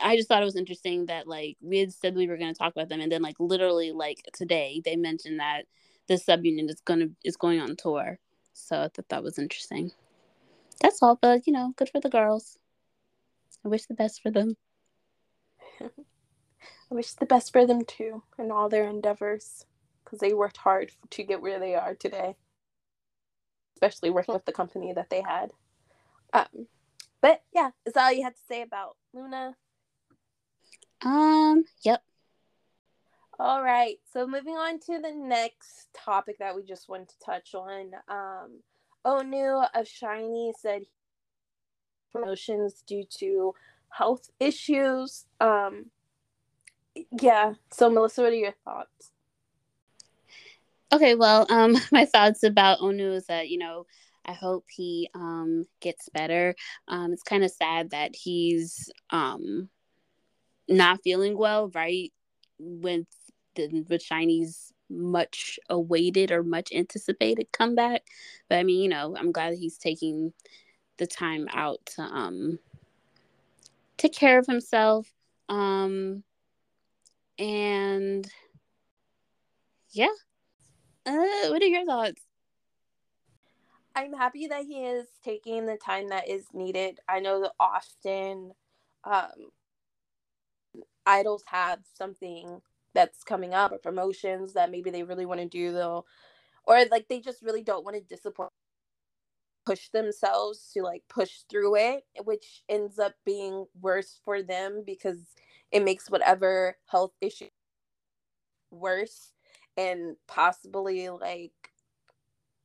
B: I just thought it was interesting that like we had said we were going to talk about them, and then like literally like today they mentioned that the subunion is gonna is going on tour. So I thought that was interesting. That's all, but you know, good for the girls. I wish the best for them.
C: I wish the best for them too in all their endeavors because they worked hard to get where they are today, especially working with the company that they had. Um, but yeah, is that all you had to say about LOONA?
B: Um, yep.
C: All right. So moving on to the next topic that we just wanted to touch on. Um, Onew of SHINee said promotions due to health issues. Um, yeah. So Melissa, what are your thoughts?
B: Okay, well, um, my thoughts about Onew is that you know I hope he um gets better. Um, it's kind of sad that he's um not feeling well, right? With the with SHINee's much awaited or much anticipated comeback. But I mean, you know, I'm glad he's taking the time out to um take care of himself. Um and yeah. Uh, what are your thoughts?
C: I'm happy that he is taking the time that is needed. I know that often um, idols have something that's coming up or promotions that maybe they really want to do though or like they just really don't want to disappoint push themselves to like push through it which ends up being worse for them because it makes whatever health issue worse and possibly like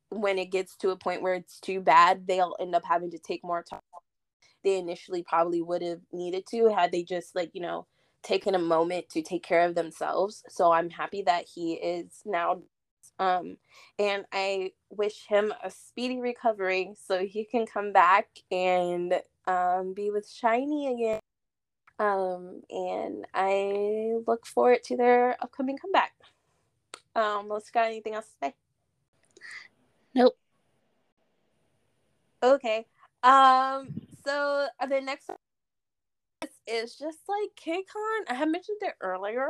C: when it gets to a point where it's too bad they'll end up having to take more time they initially probably would have needed to had they just like you know taken a moment to take care of themselves. So I'm happy that he is now um and I wish him a speedy recovery so he can come back and um be with SHINee again. Um and I look forward to their upcoming comeback. Um, let's got anything else to say?
B: Nope.
C: Okay. Um so uh, the next is just like KCON. I had mentioned it earlier,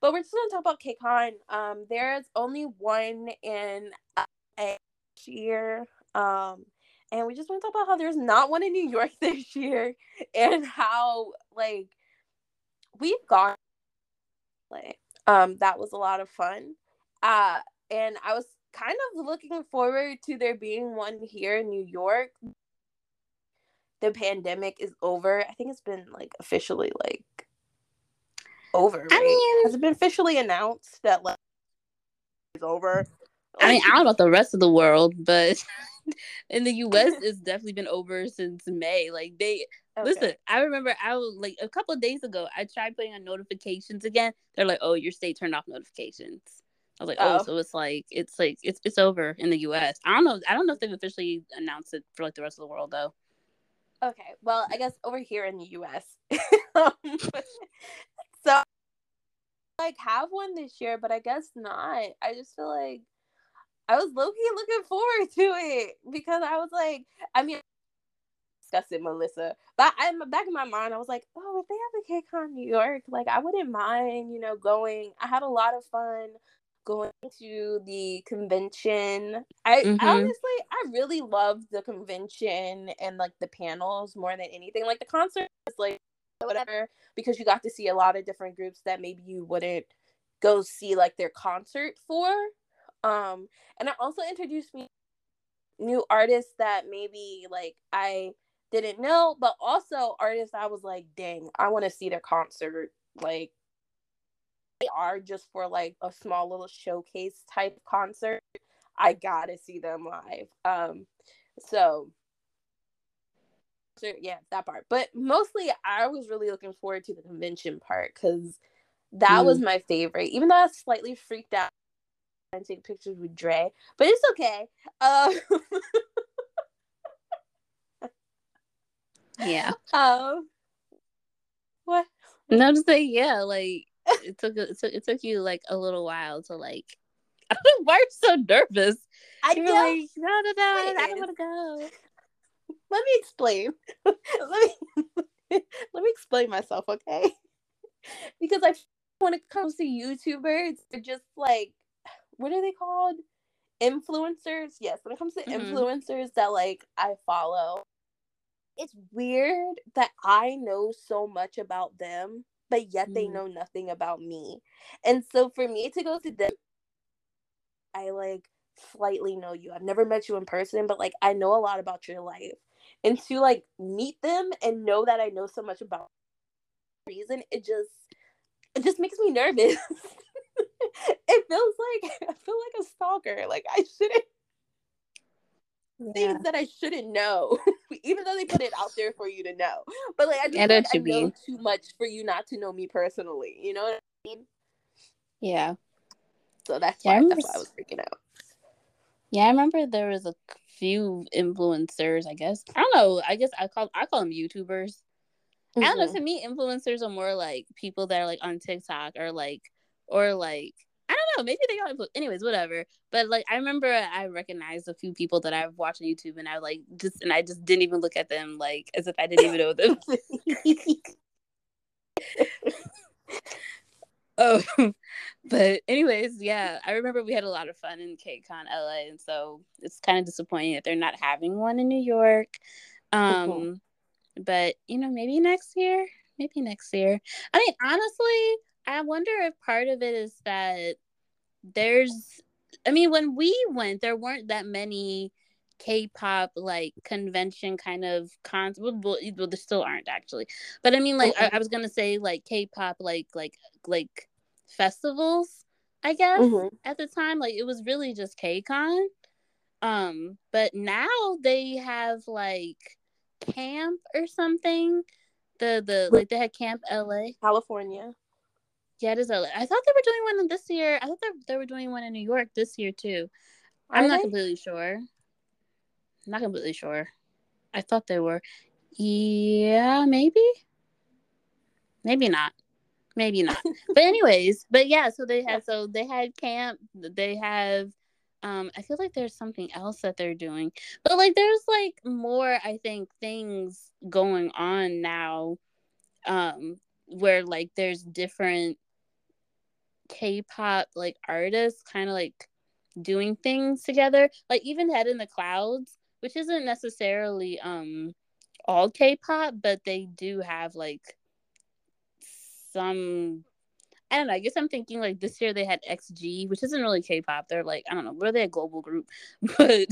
C: but we're just gonna talk about KCON. Um, there's only one in a year. Um, and we just want to talk about how there's not one in New York this year, and how like we've gone. Like, um, that was a lot of fun. Uh, and I was kind of looking forward to there being one here in New York the pandemic is over. I think it's been like officially like over. Right? I mean, has it been officially announced that like it's over?
B: I mean, I don't know about the rest of the world, but in the US, it's definitely been over since May. Like they okay. listen. I remember I was like a couple of days ago. I tried putting on notifications again. They're like, "Oh, your state turned off notifications." I was like, oh. oh, so it's like it's like it's it's over in the U.S. I don't know. I don't know if they've officially announced it for like the rest of the world though.
C: Okay, well, I guess over here in the U.S. um, so like have one this year, but I guess not. I just feel like I was low key looking forward to it because I was like, I mean, discuss it, Melissa. But I'm back in my mind, I was like, oh, if they have a KCON New York, like I wouldn't mind, you know, going. I had a lot of fun going to the convention. I mm-hmm. honestly, I really loved the convention and like the panels more than anything. Like the concert is like whatever because you got to see a lot of different groups that maybe you wouldn't go see like their concert for. Um, and it also introduced me new artists that maybe like I didn't know, but also artists I was like, dang, I want to see their concert. Like they are just for like a small little showcase type concert, I gotta see them live. Um, so, so yeah, that part. But mostly, I was really looking forward to the convention part because that mm. was my favorite. Even though I was slightly freaked out and take pictures with Dre, but it's okay. Um,
B: Yeah.
C: Um. What?
B: No, just say yeah. Like it took it took it took you like a little while to like. I don't know why you're so nervous.
C: I
B: You
C: know.
B: like, no, no, no, I don't want to go.
C: Let me explain. let me let me explain myself, okay? because I when it comes to YouTubers, they're just like what are they called? Influencers. Yes, when it comes to
B: Mhm.
C: influencers that like I follow, it's weird that I know so much about them, but yet they
B: Mhm.
C: know nothing about me. And so for me to go to them, I like slightly know you. I've never met you in person, but like I know a lot about your life. And to like meet them and know that I know so much about reason, it just it just makes me nervous. it feels like I feel like a stalker. Like I shouldn't
B: Yeah.
C: things that I shouldn't know, even though they put it out there for you to know. But like I just like I know
B: be.
C: too much for you not to know me personally. You know what I mean?
B: Yeah.
C: So that's
B: Yeah, I
C: why
B: remember
C: that's why I was freaking out.
B: Yeah, I remember there was a few influencers, I guess. I don't know. I guess I call I call them YouTubers. I don't know.
C: Mhm.
B: To me, influencers are more like people that are like on TikTok or like or like know. Maybe they are. influ- Anyways, whatever. But like I remember I recognized a few people that I've watched on YouTube, and I like just and I just didn't even look at them like as if I didn't even know them. Oh, but anyways, yeah, I remember we had a lot of fun in KCON LA, and so it's kind of disappointing that they're not having one in New York. Um, but you know, maybe next year, maybe next year. I mean, honestly, I wonder if part of it is that there's, I mean, when we went, there weren't that many K-pop like convention kind of cons. Well, well, well, there still aren't actually, but I mean, like, I, I was gonna say like K-pop like like like festivals, I guess
C: Mhm.
B: at the time. Like, it was really just KCON. Um, but now they have like KAMP or something. The the like they had KAMP LA.
C: California.
B: Yeah, it is LA. I thought they were doing one this year. I thought they, they were doing one in New York this year too. I'm
C: Are
B: not completely sure. I'm Not completely sure. I thought they were. Yeah, maybe. Maybe not. Maybe not. but anyways, but yeah, so they had so they had KAMP, they have um I feel like there's something else that they're doing. But like there's like more I think things going on now um where like there's different K-pop like artists kind of like doing things together. Like even Head in the Clouds, which isn't necessarily um all K-pop, but they do have like some I don't know. I guess I'm thinking like this year they had XG, which isn't really K-pop. They're like I don't know, were they a global group? But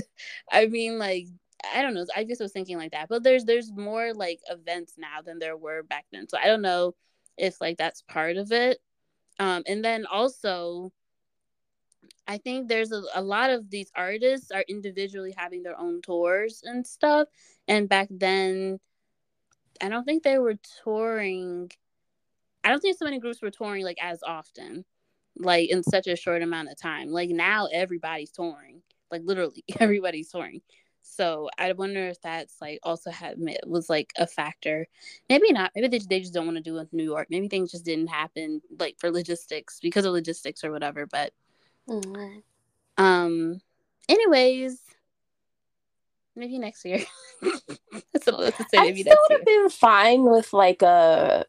B: I mean, like I don't know. I guess I was thinking like that. But there's there's more like events now than there were back then. So I don't know if like that's part of it. Um, and then also, I think there's a, a lot of these artists are individually having their own tours and stuff. And back then, I don't think they were touring. I don't think so many groups were touring like as often, like in such a short amount of time. Like now, everybody's touring. Like literally, everybody's touring. So I wonder if that's like also had was like a factor. Maybe not. Maybe they, they just don't want to do it in New York. Maybe things just didn't happen like for logistics because of logistics or whatever. But
C: Mhm.
B: um, anyways, maybe next year. that's all I to say.
C: I still would have been fine with like a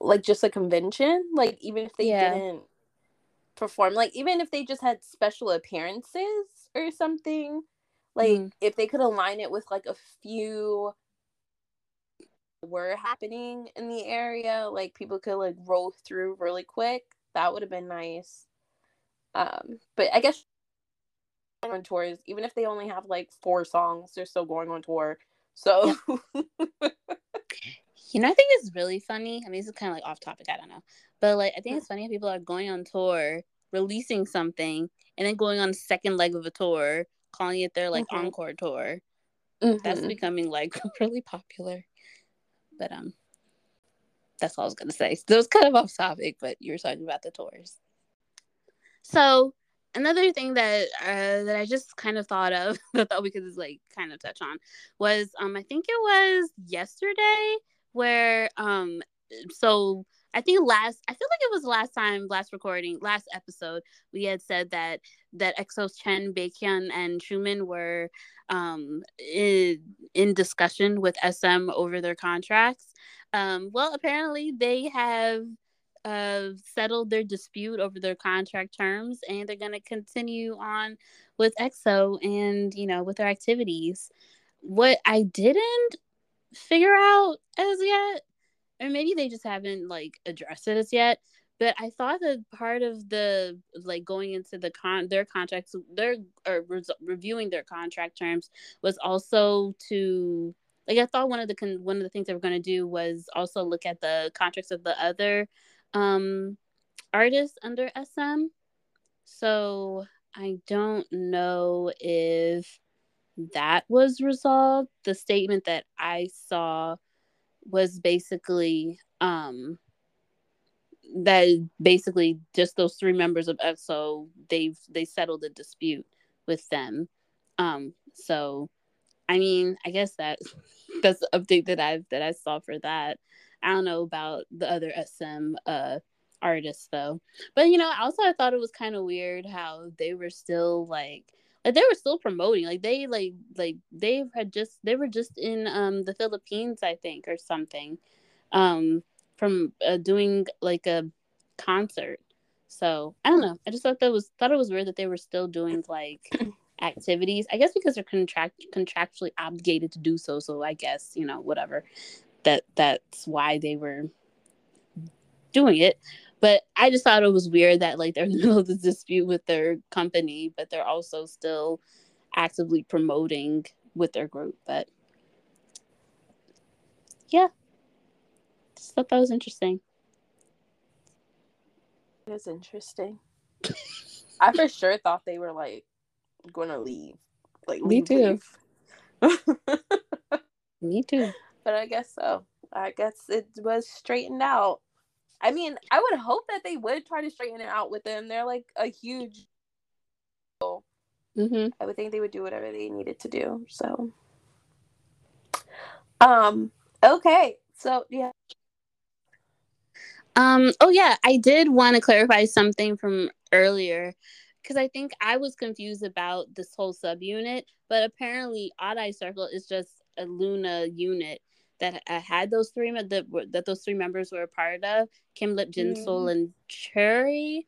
C: like just a convention. Like even if they
B: Yeah.
C: didn't perform, like even if they just had special appearances or something. Like
B: Mm.
C: if they could align it with like a few were happening in the area, like people could like roll through really quick. That would have been nice. Um, but I guess on tours, even if they only have like four songs, they're still going on tour. So
B: You know, I think it's really funny. I mean, this is kind of like off topic. I don't know, but like, I think it's funny people are going on tour, releasing something, and then going on a second leg of a tour, calling it their like
C: Mhm.
B: encore tour. That's
C: Mhm.
B: becoming like really popular. But um, that's all I was gonna say. So it was kind of off topic, but you were talking about the tours. So another thing that uh, that I just kind of thought of that thought we could just like kind of touch on was um I think it was yesterday where um so I think last I feel like it was last time last recording last episode we had said that that Exo's Chen Baekhyun and Xiumin were um in, in discussion with SM over their contracts. Um well apparently they have uh, settled their dispute over their contract terms and they're going to continue on with EXO and, you know, with their activities. What I didn't figure out as yet, or maybe they just haven't like addressed it as yet, but I thought that part of the like going into the con their contracts, their or res- reviewing their contract terms was also to like I thought one of the con- one of the things they were going to do was also look at the contracts of the other um, artists under SM. So I don't know if that was resolved. The statement that I saw was basically um that basically just those three members of EXO they've they settled the dispute with them. Um so I mean I guess that that's the update that I that I saw for that. I don't know about the other SM uh artists though. But you know, also I thought it was kind of weird how they were still like like they were still promoting like they like like they had just they were just in um the Philippines I think or something um from uh, doing like a concert. So, I don't know. I just thought that was thought it was weird that they were still doing like activities. I guess because they're contract contractually obligated to do so. So I guess you know whatever that that's why they were doing it. But I just thought it was weird that like they're in the middle of this dispute with their company, but they're also still actively promoting with their group. But yeah, just thought that was interesting.
C: It is interesting. I for sure thought they were like going to leave. Like
B: Me
C: leave,
B: too.
C: leave.
B: Me too.
C: but I guess so. I guess it was straightened out. I mean, I would hope that they would try to straighten it out with them. They're like a huge.
B: hmm
C: I would think they would do whatever they needed to do. So, um, okay. So yeah,
B: Um. Oh yeah, I did want to clarify something from earlier because I think I was confused about this whole subunit, but apparently Odd Eye Circle is just a LOONA unit that uh, had those three that that those three members were a part of Kim Lip, JinSoul, and Choerry.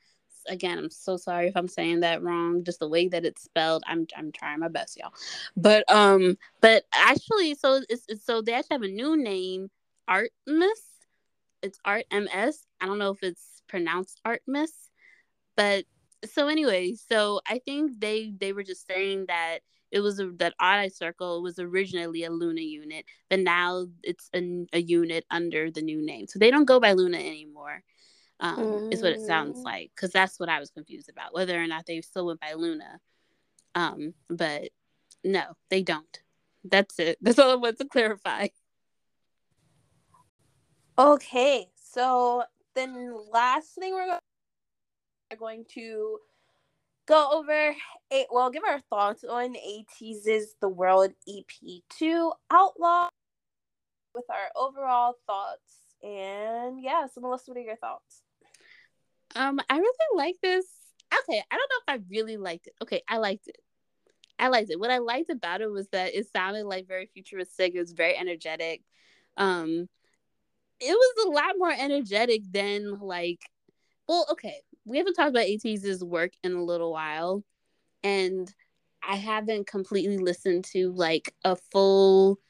B: Again, I'm so sorry if I'm saying that wrong. Just the way that it's spelled, I'm I'm trying my best, y'all. But um, but actually, so it's, it's so they actually have a new name, Artemis it's Art MS. I don't know if it's pronounced Artemis, but so anyway, so I think they they were just saying that it was a, that Odd Eye Circle was originally a LOONA unit, but now it's a, a unit under the new name. So they don't go by LOONA anymore. Um, Is what it sounds
C: Mm.
B: like because that's what I was confused about whether or not they still went by LOONA. Um, but no, they don't. That's it. That's all I want to clarify.
C: Okay, so then last thing we're going to go over a well, give our thoughts on ATEEZ's The World EP2 Outlaw with our overall thoughts. And yeah, so Melissa, what are your thoughts?
B: Um, I really like this. Okay, I don't know if I really liked it. Okay, I liked it. I liked it. What I liked about it was that it sounded like very futuristic. It was very energetic. Um, it was a lot more energetic than like. Well, okay, we haven't talked about ATEEZ's work in a little while, and I haven't completely listened to like a full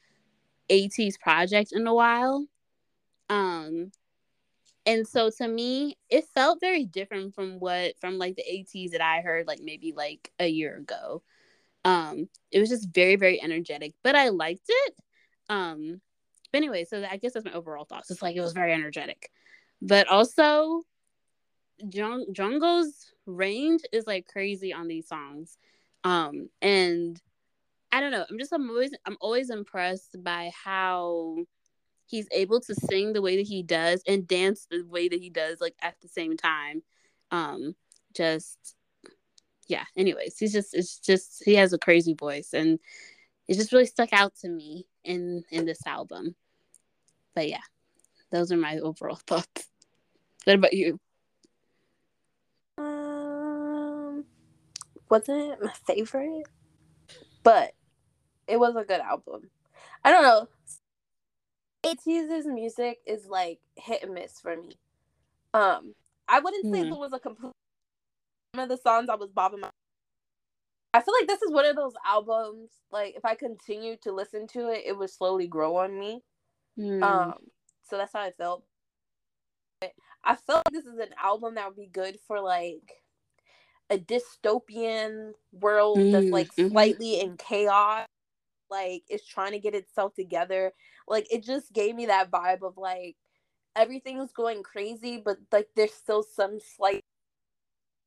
B: ATEEZ project in a while. Um, and so to me it felt very different from what from like the ATEEZ that I heard like maybe like a year ago. Um it was just very very energetic, but I liked it. Um but anyway, so I guess that's my overall thoughts. It's like it was very energetic. But also Jung range is like crazy on these songs. Um and I don't know, I'm just I'm always I'm always impressed by how he's able to sing the way that he does and dance the way that he does like at the same time um just yeah. Anyways, he's just it's just he has a crazy voice, and it just really stuck out to me in in this album. But yeah, those are my overall thoughts. What about you?
C: Wasn't my favorite, but it was a good album. I don't know. ATEEZ's music is like hit and miss for me. Um, I wouldn't say
B: Hmm.
C: there was a complete one of the songs I was bobbing my. I feel like this is one of those albums. Like if I continue to listen to it, it would slowly grow on me.
B: Hmm.
C: Um, so that's how I felt. I felt like this is an album that would be good for like a dystopian world that's
B: Mm,
C: like
B: mhm.
C: slightly in chaos, like it's trying to get itself together. Like it just gave me that vibe of like everything's going crazy, but like there's still some slight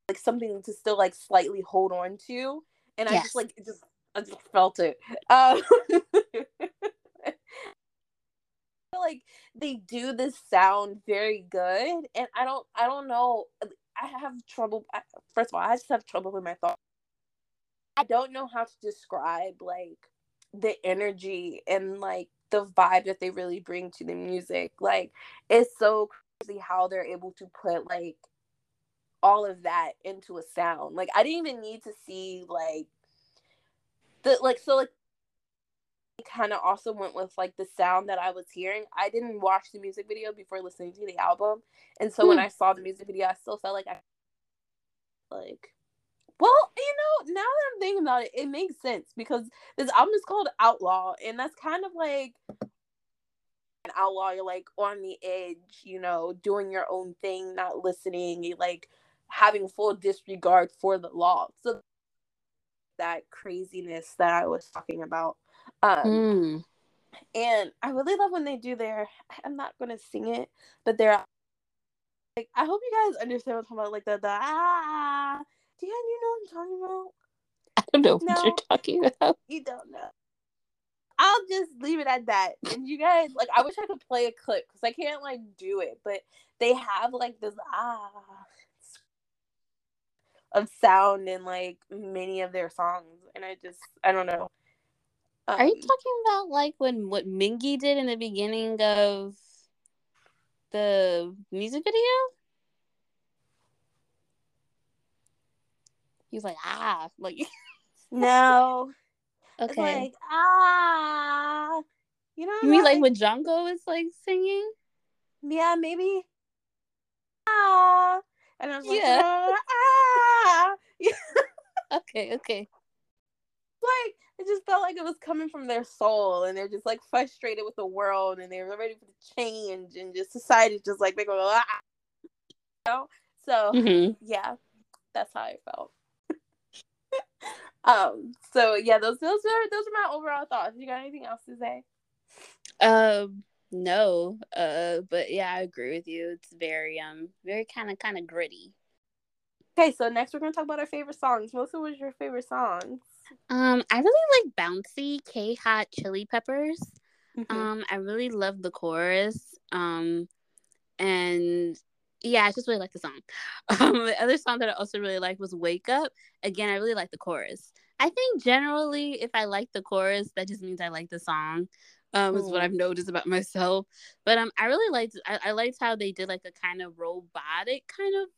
C: like something to still like slightly hold on to. And I just like it just I just felt it. Um like they do this sound very good and i don't i don't know i have trouble first of all i just have trouble with my thoughts i don't know how to describe like the energy and like the vibe that they really bring to the music. Like it's so crazy how they're able to put like all of that into a sound. Like i didn't even need to see like the like so like kind of also went with like the sound that I was hearing. I didn't watch the music video before listening to the album, and so when
B: Hmm.
C: I saw the music video, I still felt like I like. Well, you know, now that I'm thinking about it, it makes sense because this album is called Outlaw, and that's kind of like an outlaw. You're like on the edge, you know, doing your own thing, not listening, you like having full disregard for the law. So that craziness that I was talking about. Um,
B: Hmm.
C: and I really love when they do their. I'm not gonna sing it, but they're like. I hope you guys understand what I'm talking about. Like the the ah. Do you you know what I'm talking about?
B: I don't know what you're talking about.
C: You don't know. I'll just leave it at that. And you guys, like, I wish I could play a clip because I can't like do it, but they have like this ah of sound in like many of their songs, and I just I don't know.
B: Are you
C: Um,
B: talking about like when what Mingi did in the beginning of the music video? He was like, ah, like
C: no. It's
B: okay.
C: like ah, you know.
B: you mean like when Django is like singing?
C: yeah, maybe ah, and I was like
B: Yeah.
C: ah, yeah.
B: Okay, okay.
C: Like it just felt like it was coming from their soul, and they're just like frustrated with the world, and they're ready for the change, and just society just like they go ah, you know. So
B: hmm
C: yeah, that's how I felt. um. So yeah, those those are those are my overall thoughts. You got anything else to say?
B: Um, no. Uh, but yeah, I agree with you. It's very um, very kind of kind of gritty.
C: Okay, so next we're gonna talk about our favorite songs. Melissa, what's your favorite songs?
B: Um, I really like Bouncy K Hot Chili Peppers.
C: Mhm.
B: Um, I really love the chorus. Um, and yeah, I just really like the song. Um, the other song that I also really liked was "Wake Up." Again, I really like the chorus. I think generally, if I like the chorus, that just means I like the song. Um, is what
C: Hmm.
B: I've noticed about myself. But um, I really liked. I, I liked how they did like a kind of robotic kind of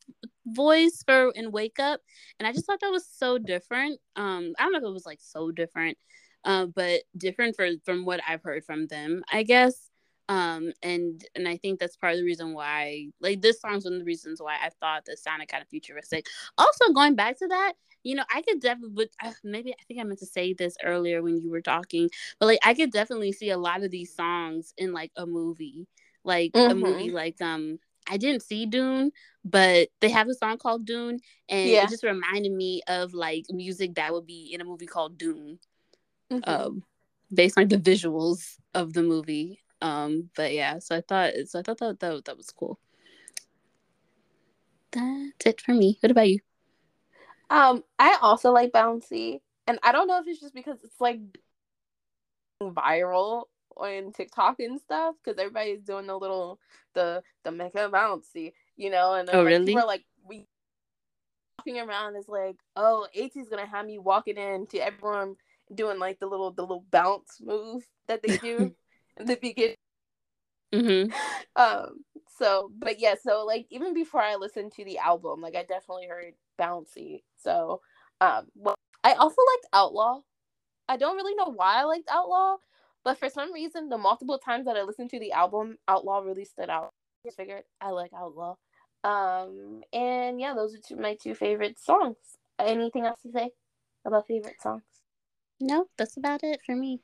B: voice for in "Wake Up," and I just thought that was so different. Um, I don't know if it was like so different, uh, but different for from what I've heard from them, I guess. Um, and and I think that's part of the reason why, like, this song's one of the reasons why I thought this sounded kind of futuristic. Also, going back to that, you know, I could definitely, uh, maybe I think I meant to say this earlier when you were talking, but like, I could definitely see a lot of these songs in like a movie, like a
C: Mhm.
B: movie like um. I didn't see Dune, but they have a song called Dune, and
C: Yeah.
B: it just reminded me of like music that would be in a movie called Dune
C: Mhm.
B: um based on the visuals of the movie um but yeah so i thought so i thought that that, that was cool that's it for me what about you
C: Um, I also like Bouncy, and I don't know if it's just because it's like viral on TikTok and stuff because everybody's doing the little the the it bouncy, you know, and then
B: Oh,
C: like,
B: really?
C: are like we walking around is like, oh, ATEEZ gonna have me walking in to everyone doing like the little the little bounce move that they do in the beginning.
B: Mm-hmm.
C: Um. So, but yeah. So like even before I listened to the album, like I definitely heard bouncy. So, um. Well, I also liked Outlaw. I don't really know why I liked Outlaw, but for some reason, the multiple times that I listened to the album, Outlaw really stood out. I figured I like Outlaw. Um, and yeah, those are two, my two favorite songs. Anything else to say about favorite songs?
B: No, that's about it for me.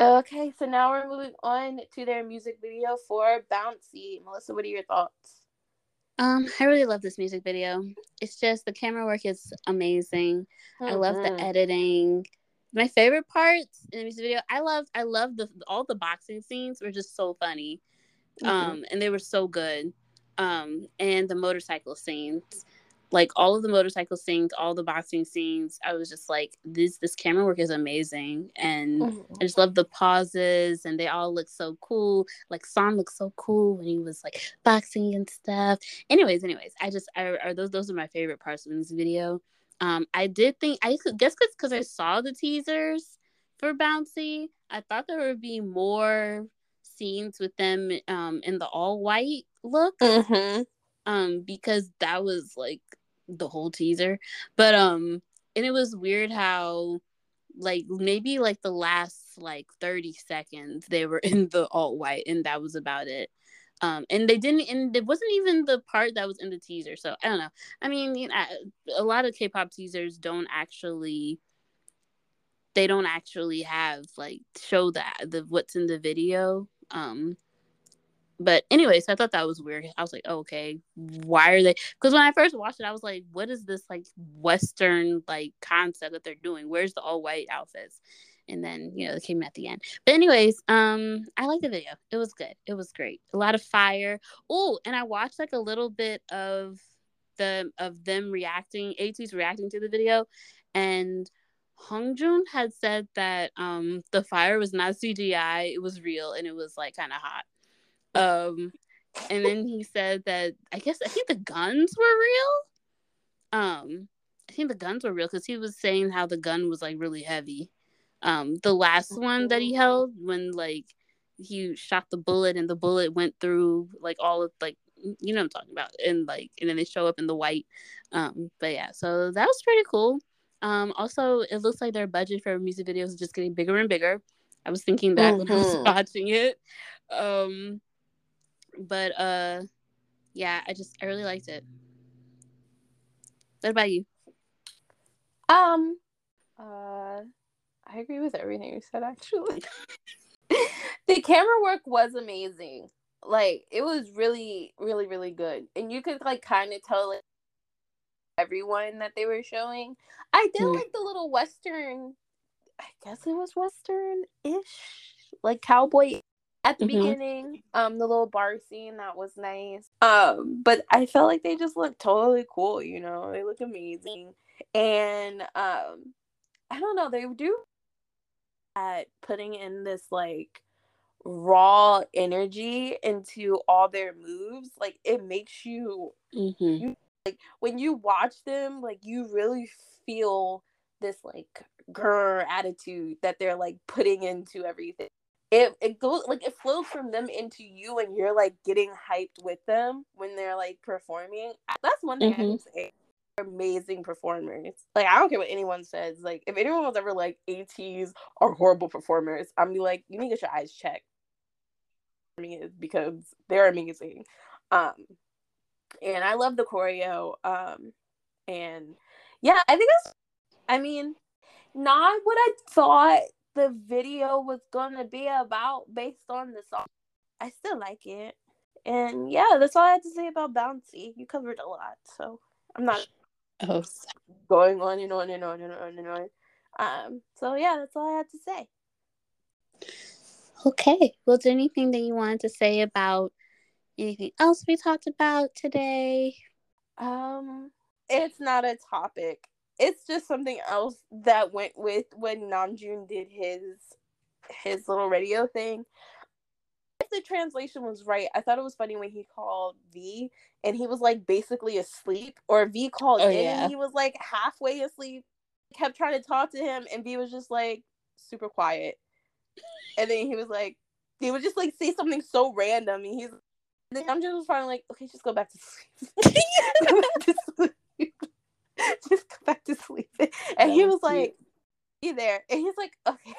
C: Okay, so now we're moving on to their music video for Bouncy. Melissa, what are your thoughts?
B: Um, I really love this music video. It's just the camera work is amazing. Mm-hmm. I love the editing. My favorite parts in the music video, I love I love the all the boxing scenes were just so funny. Mm-hmm. Um, and they were so good. Um, and the motorcycle scenes like all of the motorcycle scenes, all the boxing scenes, I was just like, this this camera work is amazing, and mm-hmm. I just love the pauses, and they all look so cool. Like San looks so cool when he was like boxing and stuff. Anyways, anyways, I just I, I those those are my favorite parts of this video. Um, I did think I guess because I saw the teasers for Bouncy, I thought there would be more scenes with them um in the all white look.
C: Mm-hmm
B: um because that was like the whole teaser. But um and it was weird how like maybe like the last like 30 seconds they were in the alt white and that was about it. Um and they didn't and it wasn't even the part that was in the teaser so i don't know. I mean you know, a lot of k-pop teasers don't actually they don't actually have like show that the what's in the video. Um but anyway, so I thought that was weird. I was like, oh, okay, why are they? Because when I first watched it, I was like, what is this like Western like concept that they're doing? Where's the all white outfits? And then you know it came at the end. But anyways, um, I like the video. It was good. It was great. A lot of fire. Oh, and I watched like a little bit of the of them reacting, ATEEZ reacting to the video, and Hongjoong had said that um the fire was not CGI, it was real and it was like kind of hot. Um, and then he said that I guess I think the guns were real. Um, I think the guns were real because he was saying how the gun was like really heavy. Um, the last one that he held when like he shot the bullet and the bullet went through like all of like you know I'm talking about and like and then they show up in the white. Um, but yeah, so that was pretty cool. Um, also it looks like their budget for music videos is just getting bigger and bigger. I was thinking that mm-hmm. when I was mm-hmm. watching it. Um, but uh yeah i just i really liked it. What about you?
C: Um uh i agree with everything you said actually. The camera work was amazing. Like it was really really really good. And you could like kind of tell like, everyone that they were showing. I did mm. like the little western i guess it was western ish like cowboy at the mm-hmm. beginning um the little bar scene that was nice um but i felt like they just looked totally cool you know they look amazing and um i don't know they do at putting in this like raw energy into all their moves like it makes you,
B: mm-hmm.
C: you like when you watch them like you really feel this like grr attitude that they're like putting into everything it it goes like it flows from them into you and you're like getting hyped with them when they're like performing. That's one thing mm-hmm. i say. Amazing performers. Like i don't care what anyone says. Like if anyone was ever like ATEEZ are horrible performers i'm be like you need to get your eyes checked. For me is because they're amazing. Um and i love the choreo um and yeah i think it's i mean not what i thought the video was gonna be about based on the song. I still like it. And yeah, that's all I had to say about Bouncy. You covered a lot, so I'm not
B: oh.
C: going on and on and on and on and on. Um, so yeah, that's all I had to say.
B: Okay. Well, is there anything that you wanted to say about anything else we talked about today?
C: Um, it's not a topic it's just something else that went with when Namjoon did his his little radio thing. If the translation was right, I thought it was funny when he called V and he was like basically asleep, or V called
B: Oh,
C: in
B: yeah.
C: and he was like halfway asleep. Kept trying to talk to him, and V was just like super quiet. And then he was like, he would just like say something so random, and he's. And then I'm just finally like, okay, just go back to sleep. go back to sleep. just go back to sleep. And he was like, "You there?" And he's like, "Okay,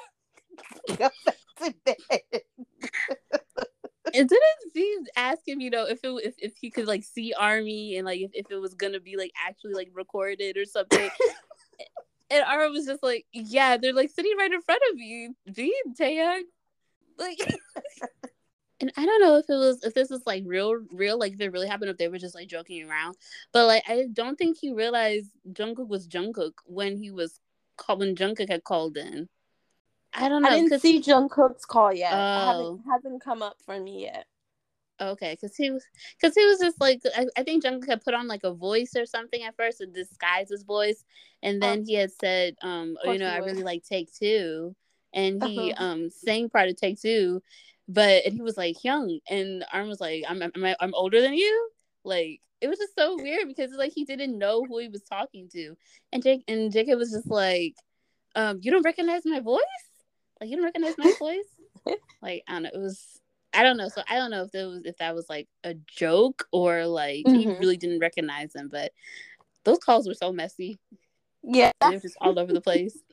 C: go back to bed."
B: And didn't Z ask him, you know, if it if, if he could like see Army and like if, if it was gonna be like actually like recorded or something. and RM was just like, Yeah, they're like sitting right in front of you, V Taehyung. Like And I don't know if it was if this was like real real, like if it really happened, if they were just like joking around. But like I don't think he realized Jungkook was Jungkook when he was called when Jungkook had called in. I don't know.
C: I didn't see Jungkook's call yet.
B: Oh.
C: hasn't come up for me yet.
B: Okay, because he was, because he was just like, I, I think Jungkook had put on like a voice or something at first to disguise his voice, and then he had said, um, oh, you know, I really like Take Two, and he
C: Uh-huh.
B: um sang part of Take Two, but and he was like young, and RM was like, I'm I'm, I'm older than you, like it was just so weird because like he didn't know who he was talking to, and Jake and Jacob was just like, um, you don't recognize my voice, like you don't recognize my voice, like I don't know, it was. I don't know. So I don't know if that was if that was like a joke or like he
C: Mhm.
B: really didn't recognize him. But those calls were so messy.
C: Yeah,
B: They were just all over the place.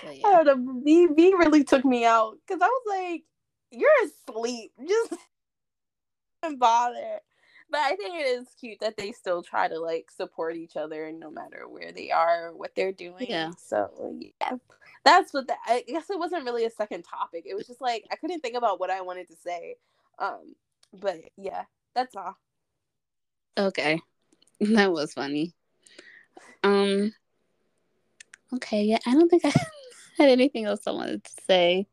B: But
C: I
B: yeah.
C: don't know. V V really took me out because I was like, "You're asleep. Just don't bother." But I think it is cute that they still try to like support each other no matter where they are what they're doing.
B: Yeah.
C: So yeah, that's what the, I guess it wasn't really a second topic. It was just like I couldn't think about what I wanted to say. Um, but yeah, that's all.
B: Okay. That was funny. Um. Okay. Yeah. I don't think I had anything else I wanted to say.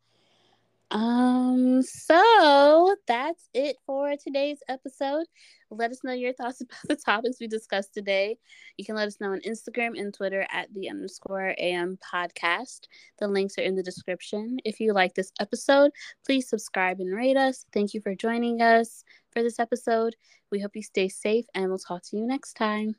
B: Um. So that's it for today's episode. Let us know your thoughts about the topics we discussed today. You can let us know on Instagram and Twitter at the underscore AM podcast. The links are in the description. If you like this episode, please subscribe and rate us. Thank you for joining us for this episode. We hope you stay safe and we'll talk to you next time.